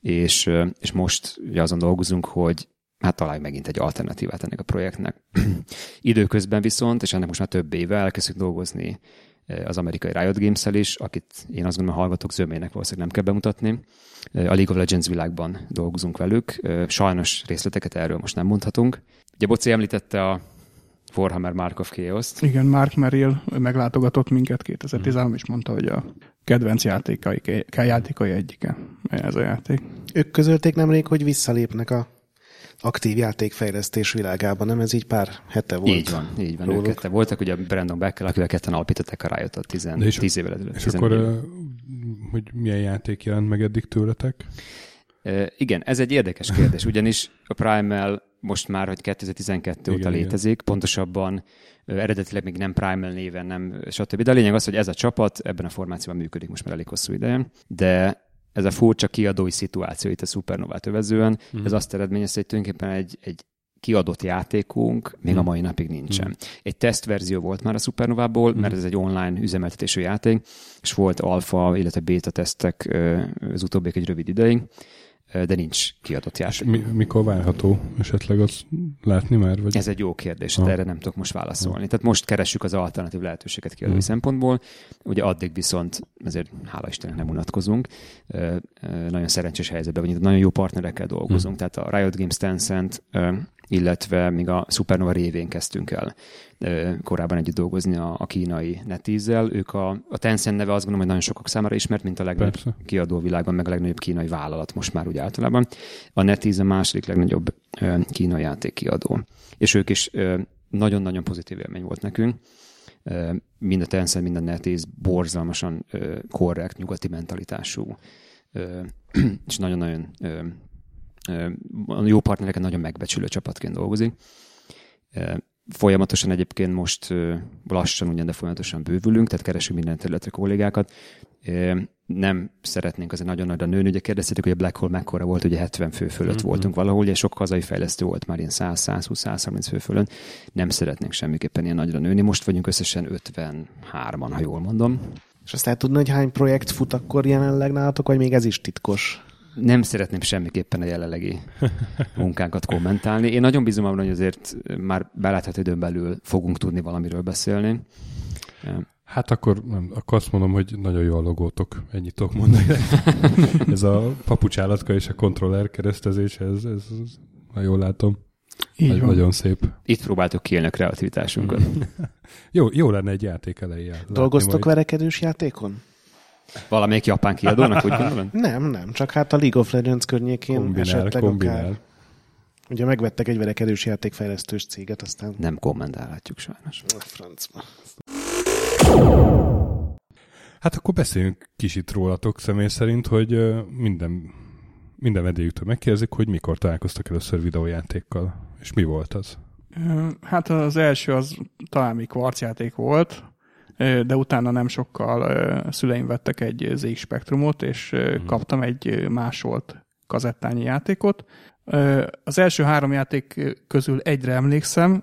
és, és most ugye azon dolgozunk, hogy hát találj megint egy alternatívát ennek a projektnek. (clears throat) Időközben viszont, és ennek most már több éve elkezdtük dolgozni az amerikai Riot games is, akit én azt gondolom, hallgatók zömének valószínűleg nem kell bemutatni. A League of Legends világban dolgozunk velük. Sajnos részleteket erről most nem mondhatunk. Ugye Boci említette a Warhammer Mark of Chaos-t. Igen, Mark Merrill meglátogatott minket 2013, és mondta, hogy a kedvenc játékai, játékai egyike ez a játék. Ők közölték nemrég, hogy visszalépnek a aktív játékfejlesztés világában, nem ez így pár hete volt. Így van, így van. Ők róluk. ketten voltak, ugye Brandon Beckkel, akivel ketten alapították a Riot-ot 10, De és- 10 évvel ezelőtt. És 14 akkor, hogy milyen játék jelent meg eddig tőletek? Igen, ez egy érdekes kérdés, ugyanis a Primal most már, hogy 2012 Igen, óta igen. létezik, pontosabban ö, eredetileg még nem Primal néven, nem stb. De a lényeg az, hogy ez a csapat ebben a formációban működik most már elég hosszú ideje, de ez a furcsa kiadói szituáció itt a Supernovát övezően, mm. ez azt eredményezte, hogy tulajdonképpen egy, egy kiadott játékunk még a mai napig nincsen. Egy tesztverzió volt már a Supernovából, mert ez egy online üzemeltetésű játék, és volt alfa, illetve beta tesztek az utóbbiak egy rövid ideig, de nincs kiadott játék. Mi, mikor várható esetleg az látni már? Vagy? Ez egy jó kérdés, Ha. de erre nem tudok most válaszolni. Tehát most keressük az alternatív lehetőséget kiadói szempontból, ugye addig viszont ezért hála Istennek nem unatkozunk. Nagyon szerencsés helyzetben vagyunk, nagyon jó partnerekkel dolgozunk, tehát a Riot Games Tencent, illetve még a Supernova révén kezdtünk el korábban együtt dolgozni a, a kínai NetEase-zel. Ők a, a Tencent neve azt gondolom, hogy nagyon sokak számára ismert, mint a legnagyobb Persze. kiadó világon, meg a legnagyobb kínai vállalat most már úgy általában. A NetEase a második legnagyobb kínai játékkiadó. És ők is nagyon-nagyon pozitív élmény volt nekünk. Mind a Tencent, mind a NetEase borzalmasan korrekt, nyugati mentalitású, (clears throat) és nagyon-nagyon a jó partnereket nagyon megbecsülő csapatként dolgozik. Folyamatosan egyébként most lassan ugyan, de folyamatosan bővülünk, tehát keresünk minden területre kollégákat. Nem szeretnénk azért nagyon nagyra nőni. Ugye kérdeztétek, hogy a Black Hole mekkora volt, ugye 70 fő fölött mm-hmm. voltunk valahol, ugye sok hazai fejlesztő volt már ilyen 100-120-130 fő fölött. Nem szeretnénk semmiképpen ilyen nagyra nőni. Most vagyunk összesen 53-an, ha jól mondom. És azt lehet tudni, hogy hány projekt fut akkor jelenleg nálatok, vagy még ez is titkos? Nem szeretném semmiképpen a jelenlegi munkánkat kommentálni. Én nagyon bízom abban, hogy azért már belátható időn belül fogunk tudni valamiről beszélni. Hát akkor, nem, akkor azt mondom, hogy nagyon jó a logótok, ennyit tudok mondani. (laughs) ez a papucsállatka és a kontroller keresztezés, ez, ez, ez ha jól látom. Így Nagy, Nagyon szép. Itt próbáltuk kiélni a kreativitásunkat. (laughs) jó, jó lenne egy játék elején. Dolgoztok majd... verekedős játékon? Valamelyik japán kiadónak, úgy gondolom? (laughs) Nem, nem, csak hát a League of Legends környékén kombinál, esetleg kombinál. akár... Ugye megvettek egy verekedős játékfejlesztős céget, aztán... Nem kommentálhatjuk sajnos. A francba. Hát akkor beszéljünk kicsit rólatok személy szerint, hogy minden, minden vendégüktől megkérdezik, hogy mikor találkoztak először videójátékkal, és mi volt az? Hát az első az talán még kvarcjáték volt, de utána nem sokkal szüleim vettek egy ZX Spectrumot, és mm. kaptam egy másolt kazettányi játékot. Az első három játék közül egyre emlékszem,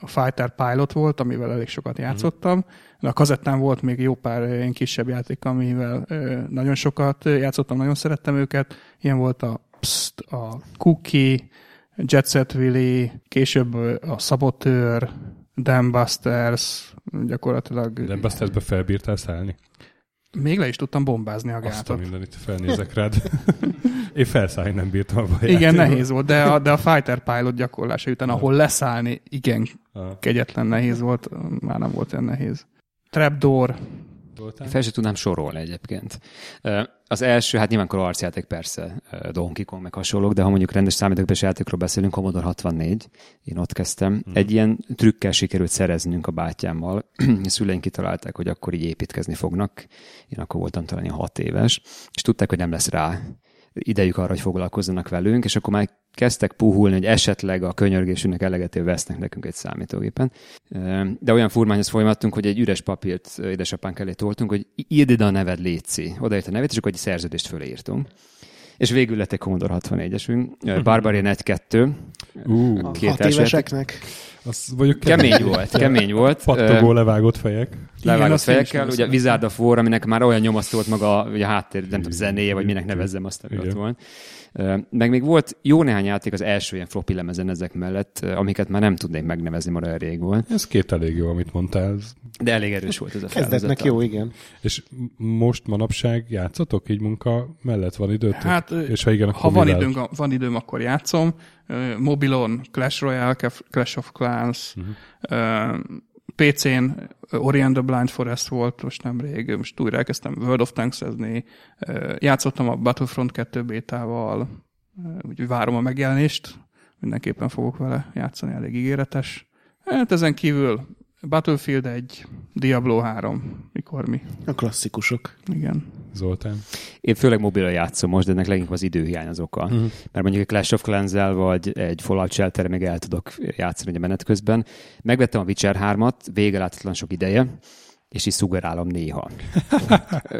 a Fighter Pilot volt, amivel elég sokat mhm. játszottam. De a kazettán volt még jó pár ilyen kisebb játék, amivel nagyon sokat játszottam, nagyon szerettem őket. Ilyen volt a Psst, a Cookie, Jet Set Willy, később a Saboteur, Dambusters, gyakorlatilag... Dambustersbe felbírtál szállni? Még le is tudtam bombázni a gátat. Azt a mindenit felnézek rád. (laughs) Én felszállni nem bírtam abba a Igen, játékban. nehéz volt, de a, de a Fighter Pilot gyakorlása után, ahol leszállni, igen, Aha. kegyetlen nehéz volt, már nem volt olyan nehéz. Trapdoor, voltál? Fel sem tudnám sorolni egyébként. Az első, hát nyilván arcjáték persze, Donkey Kong meg hasonlók, de ha mondjuk rendes számítógépes játékról beszélünk, Commodore 64, én ott kezdtem. Hmm. Egy ilyen trükkel sikerült szereznünk a bátyámmal. (clears throat) a szüleink kitalálták, hogy akkor így építkezni fognak. Én akkor voltam talán 6 éves, és tudták, hogy nem lesz rá idejük arra, hogy foglalkozzanak velünk, és akkor már kezdtek puhulni, hogy esetleg a könyörgésünknek elegető vesznek nekünk egy számítógépen. De olyan furmányhoz folyamatunk, hogy egy üres papírt édesapánk elé toltunk, hogy írd ide a neved Léci. Odaírt a nevét, és akkor egy szerződést fölírtunk és végül lett egy Commodore 64-esünk, Barbarian 1-2. Uh, két hat éveseknek. Az mondjuk kemény volt, kemény volt. Pattogó levágott fejek. Levágott Igen, fejekkel, ugye Wizard of War, aminek már olyan nyomasztó volt maga ugye a háttér, nem tudom, zenéje, vagy minek nevezzem azt, ami ott volt. Meg még volt jó néhány játék az első ilyen floppy lemezen ezek mellett, amiket már nem tudnék megnevezni, már olyan rég volt. Ez két elég jó, amit mondtál. De elég erős volt ez a Kezdetnek jó, igen. És most manapság játszatok így munka mellett? Van időt? Hát, és ha igen, akkor ha van, időm, van időm, akkor játszom. Mobilon Clash Royale, Clash of Clans, uh-huh. PC-n Orient the Blind Forest volt most nemrég, most újra elkezdtem World of Tanks-ezni, játszottam a Battlefront 2 bétával, úgyhogy várom a megjelenést, mindenképpen fogok vele játszani, elég ígéretes. Hát ezen kívül Battlefield 1, Diablo 3, mikor mi. A klasszikusok. Igen. Zoltán? Én főleg mobilra játszom most, de ennek leginkább az időhiány az oka. Uh-huh. Mert mondjuk egy Clash of clans vagy egy Fallout shelter még el tudok játszani a menet közben. Megvettem a Witcher 3-at, vége láthatatlan sok ideje, és is szugerálom néha.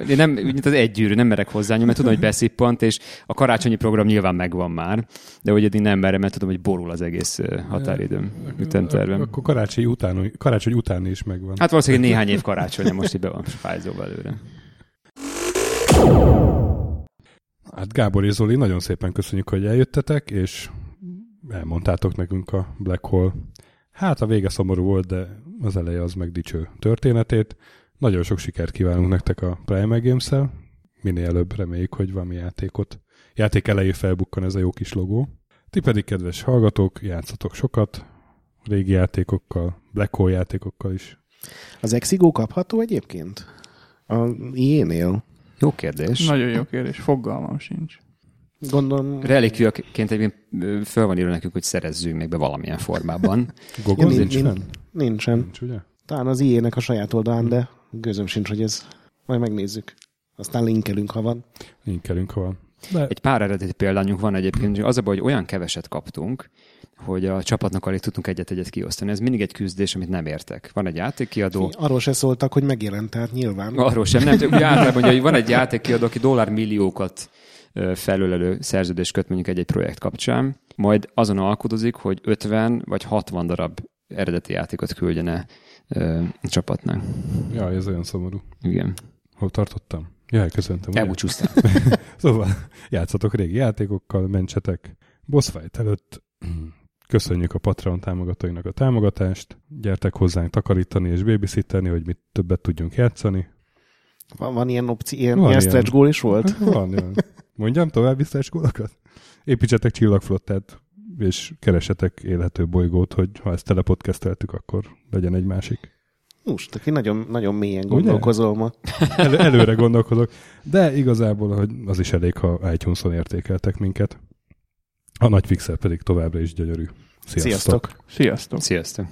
Én nem, mint az egy gyűrű, nem merek hozzá, mert tudom, hogy beszippant, és a karácsonyi program nyilván megvan már, de hogy eddig nem merem, mert tudom, hogy borul az egész határidőm, ütemtervem. Akkor karácsony után, karácsony után is megvan. Hát valószínűleg néhány év karácsony, most így be van fájzó belőle. Hát Gábor és Zoli, nagyon szépen köszönjük, hogy eljöttetek, és elmondtátok nekünk a Black Hole. Hát a vége szomorú volt, de az eleje az meg dicső történetét. Nagyon sok sikert kívánunk nektek a Prime games -el. Minél előbb reméljük, hogy valami játékot, játék elejé felbukkan ez a jó kis logó. Ti pedig, kedves hallgatók, játszatok sokat, régi játékokkal, Black Hole játékokkal is. Az Exigo kapható egyébként? A ilyenél? Jó kérdés. Nagyon jó kérdés, fogalmam sincs. Gondolom... Relikviaként egyébként föl van írva nekünk, hogy szerezzünk meg be valamilyen formában. (laughs) Google ja, nincs, nincs, nincsen. Nincs, ugye? Talán az IE-nek a saját oldalán, de gőzöm sincs, hogy ez. Majd megnézzük. Aztán linkelünk, ha van. Linkelünk, ha van. De Egy pár eredeti példányunk van egyébként, az a baj, hogy olyan keveset kaptunk, hogy a csapatnak alig tudtunk egyet-egyet kiosztani. Ez mindig egy küzdés, amit nem értek. Van egy játékkiadó, Arról se szóltak, hogy megjelent, tehát nyilván. arról sem, nem, ugye (laughs) általában, hogy van egy játékkiadó, aki dollármilliókat felölelő szerződés köt mondjuk egy-egy projekt kapcsán, majd azon alkudozik, hogy 50 vagy 60 darab eredeti játékot küldjene ö, a csapatnak. jaj, ez olyan szomorú. Igen. Hol tartottam? Jaj, köszöntöm. ugye? Elbúcsúztál. (laughs) Szóval játszatok régi játékokkal, mentsetek. Boss fight előtt köszönjük a Patreon támogatóinak a támogatást. Gyertek hozzánk takarítani és babysitterni, hogy mit többet tudjunk játszani. Van, van ilyen opció, ilyen, Van ilyen ilyen. stretch goal is volt? (laughs) Van, jön. Mondjam további gólokat? Építsetek csillagflottát, és keresetek élhető bolygót, hogy ha ezt telepodcasteltük, akkor legyen egy másik. Most, aki nagyon, nagyon mélyen gondolkozol ma. El, előre gondolkodok. De igazából hogy az is elég, ha iTunes-on értékeltek minket. A nagy pixel pedig továbbra is gyönyörű. Sziasztok! Sziasztok! Sziasztok! Sziasztok!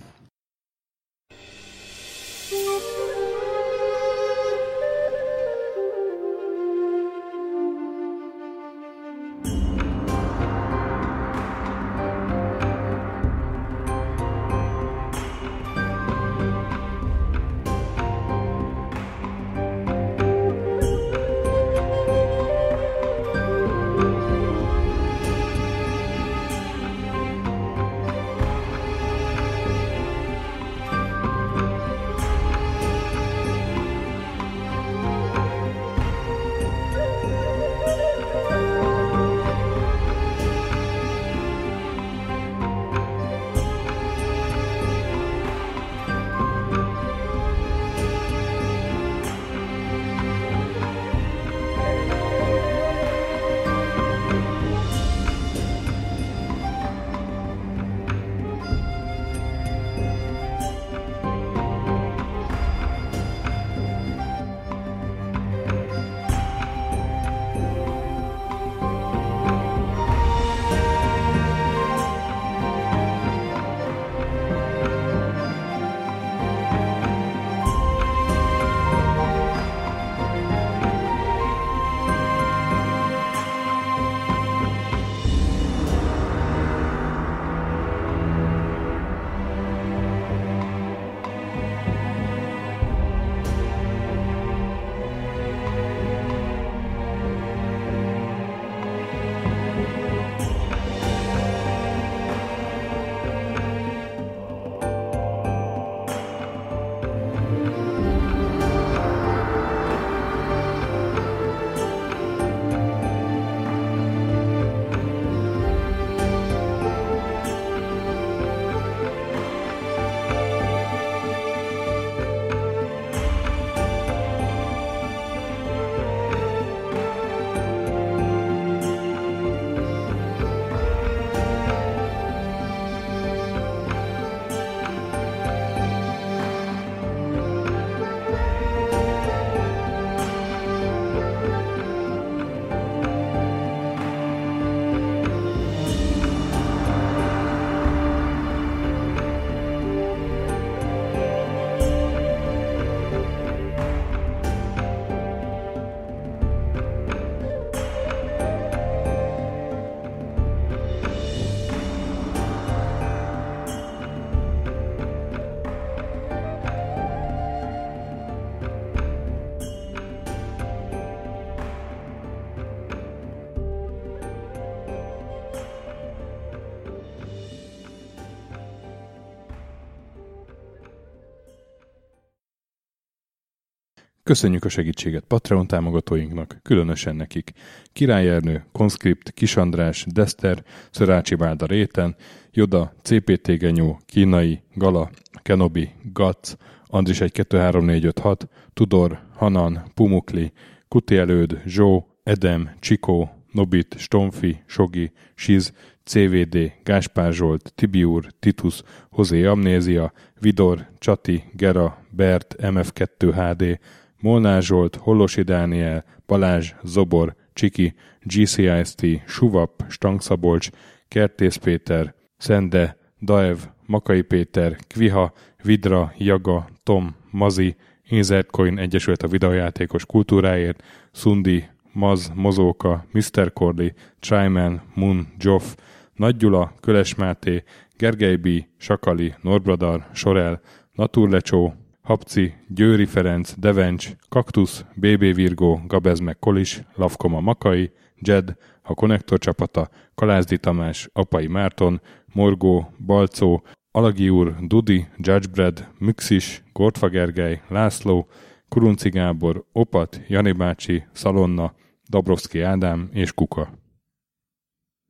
Köszönjük a segítséget Patreon támogatóinknak, különösen nekik. Király Ernő, Conscript, Kis András, Dester, Szörácsi Bálda Réten, Joda, CPT Genyó, Kínai, Gala, Kenobi, Gac, Andris 1 2 3 4 5 6, Tudor, Hanan, Pumukli, Kuti Előd, Zsó, Edem, Csikó, Nobit, Stomfi, Sogi, Siz, CVD, Gáspár Zsolt, Tibiur, Titus, Hozé Amnézia, Vidor, Csati, Gera, Bert, MF2 HD, Molnár Zsolt, Hollosi Dániel, Balázs, Zobor, Csiki, GCIST, Suvap, Stangszabolcs, Kertész Péter, Szende, Daev, Makai Péter, Kviha, Vidra, Jaga, Tom, Mazi, Insertcoin Egyesült a videojátékos kultúráért, Szundi, Maz, Mozóka, Mr. Corley, Tryman, Moon, Joff, Nagy Gyula, Köles Máté, Gergely B., Sakali, Norbradar, Sorel, Naturlecsó, Hapci, Győri Ferenc, Devencs, Kaktusz, BB Virgó, Gabez meg Kolis, Lavkoma Makai, Jed, a Konnektor csapata, Kalázdi Tamás, Apai Márton, Morgó, Balcó, Alagi úr, Dudi, Judgebred, Müxis, Gortfa Gergely, László, Kurunci Gábor, Opat, Jani bácsi, Szalonna, Dabrowski Ádám és Kuka.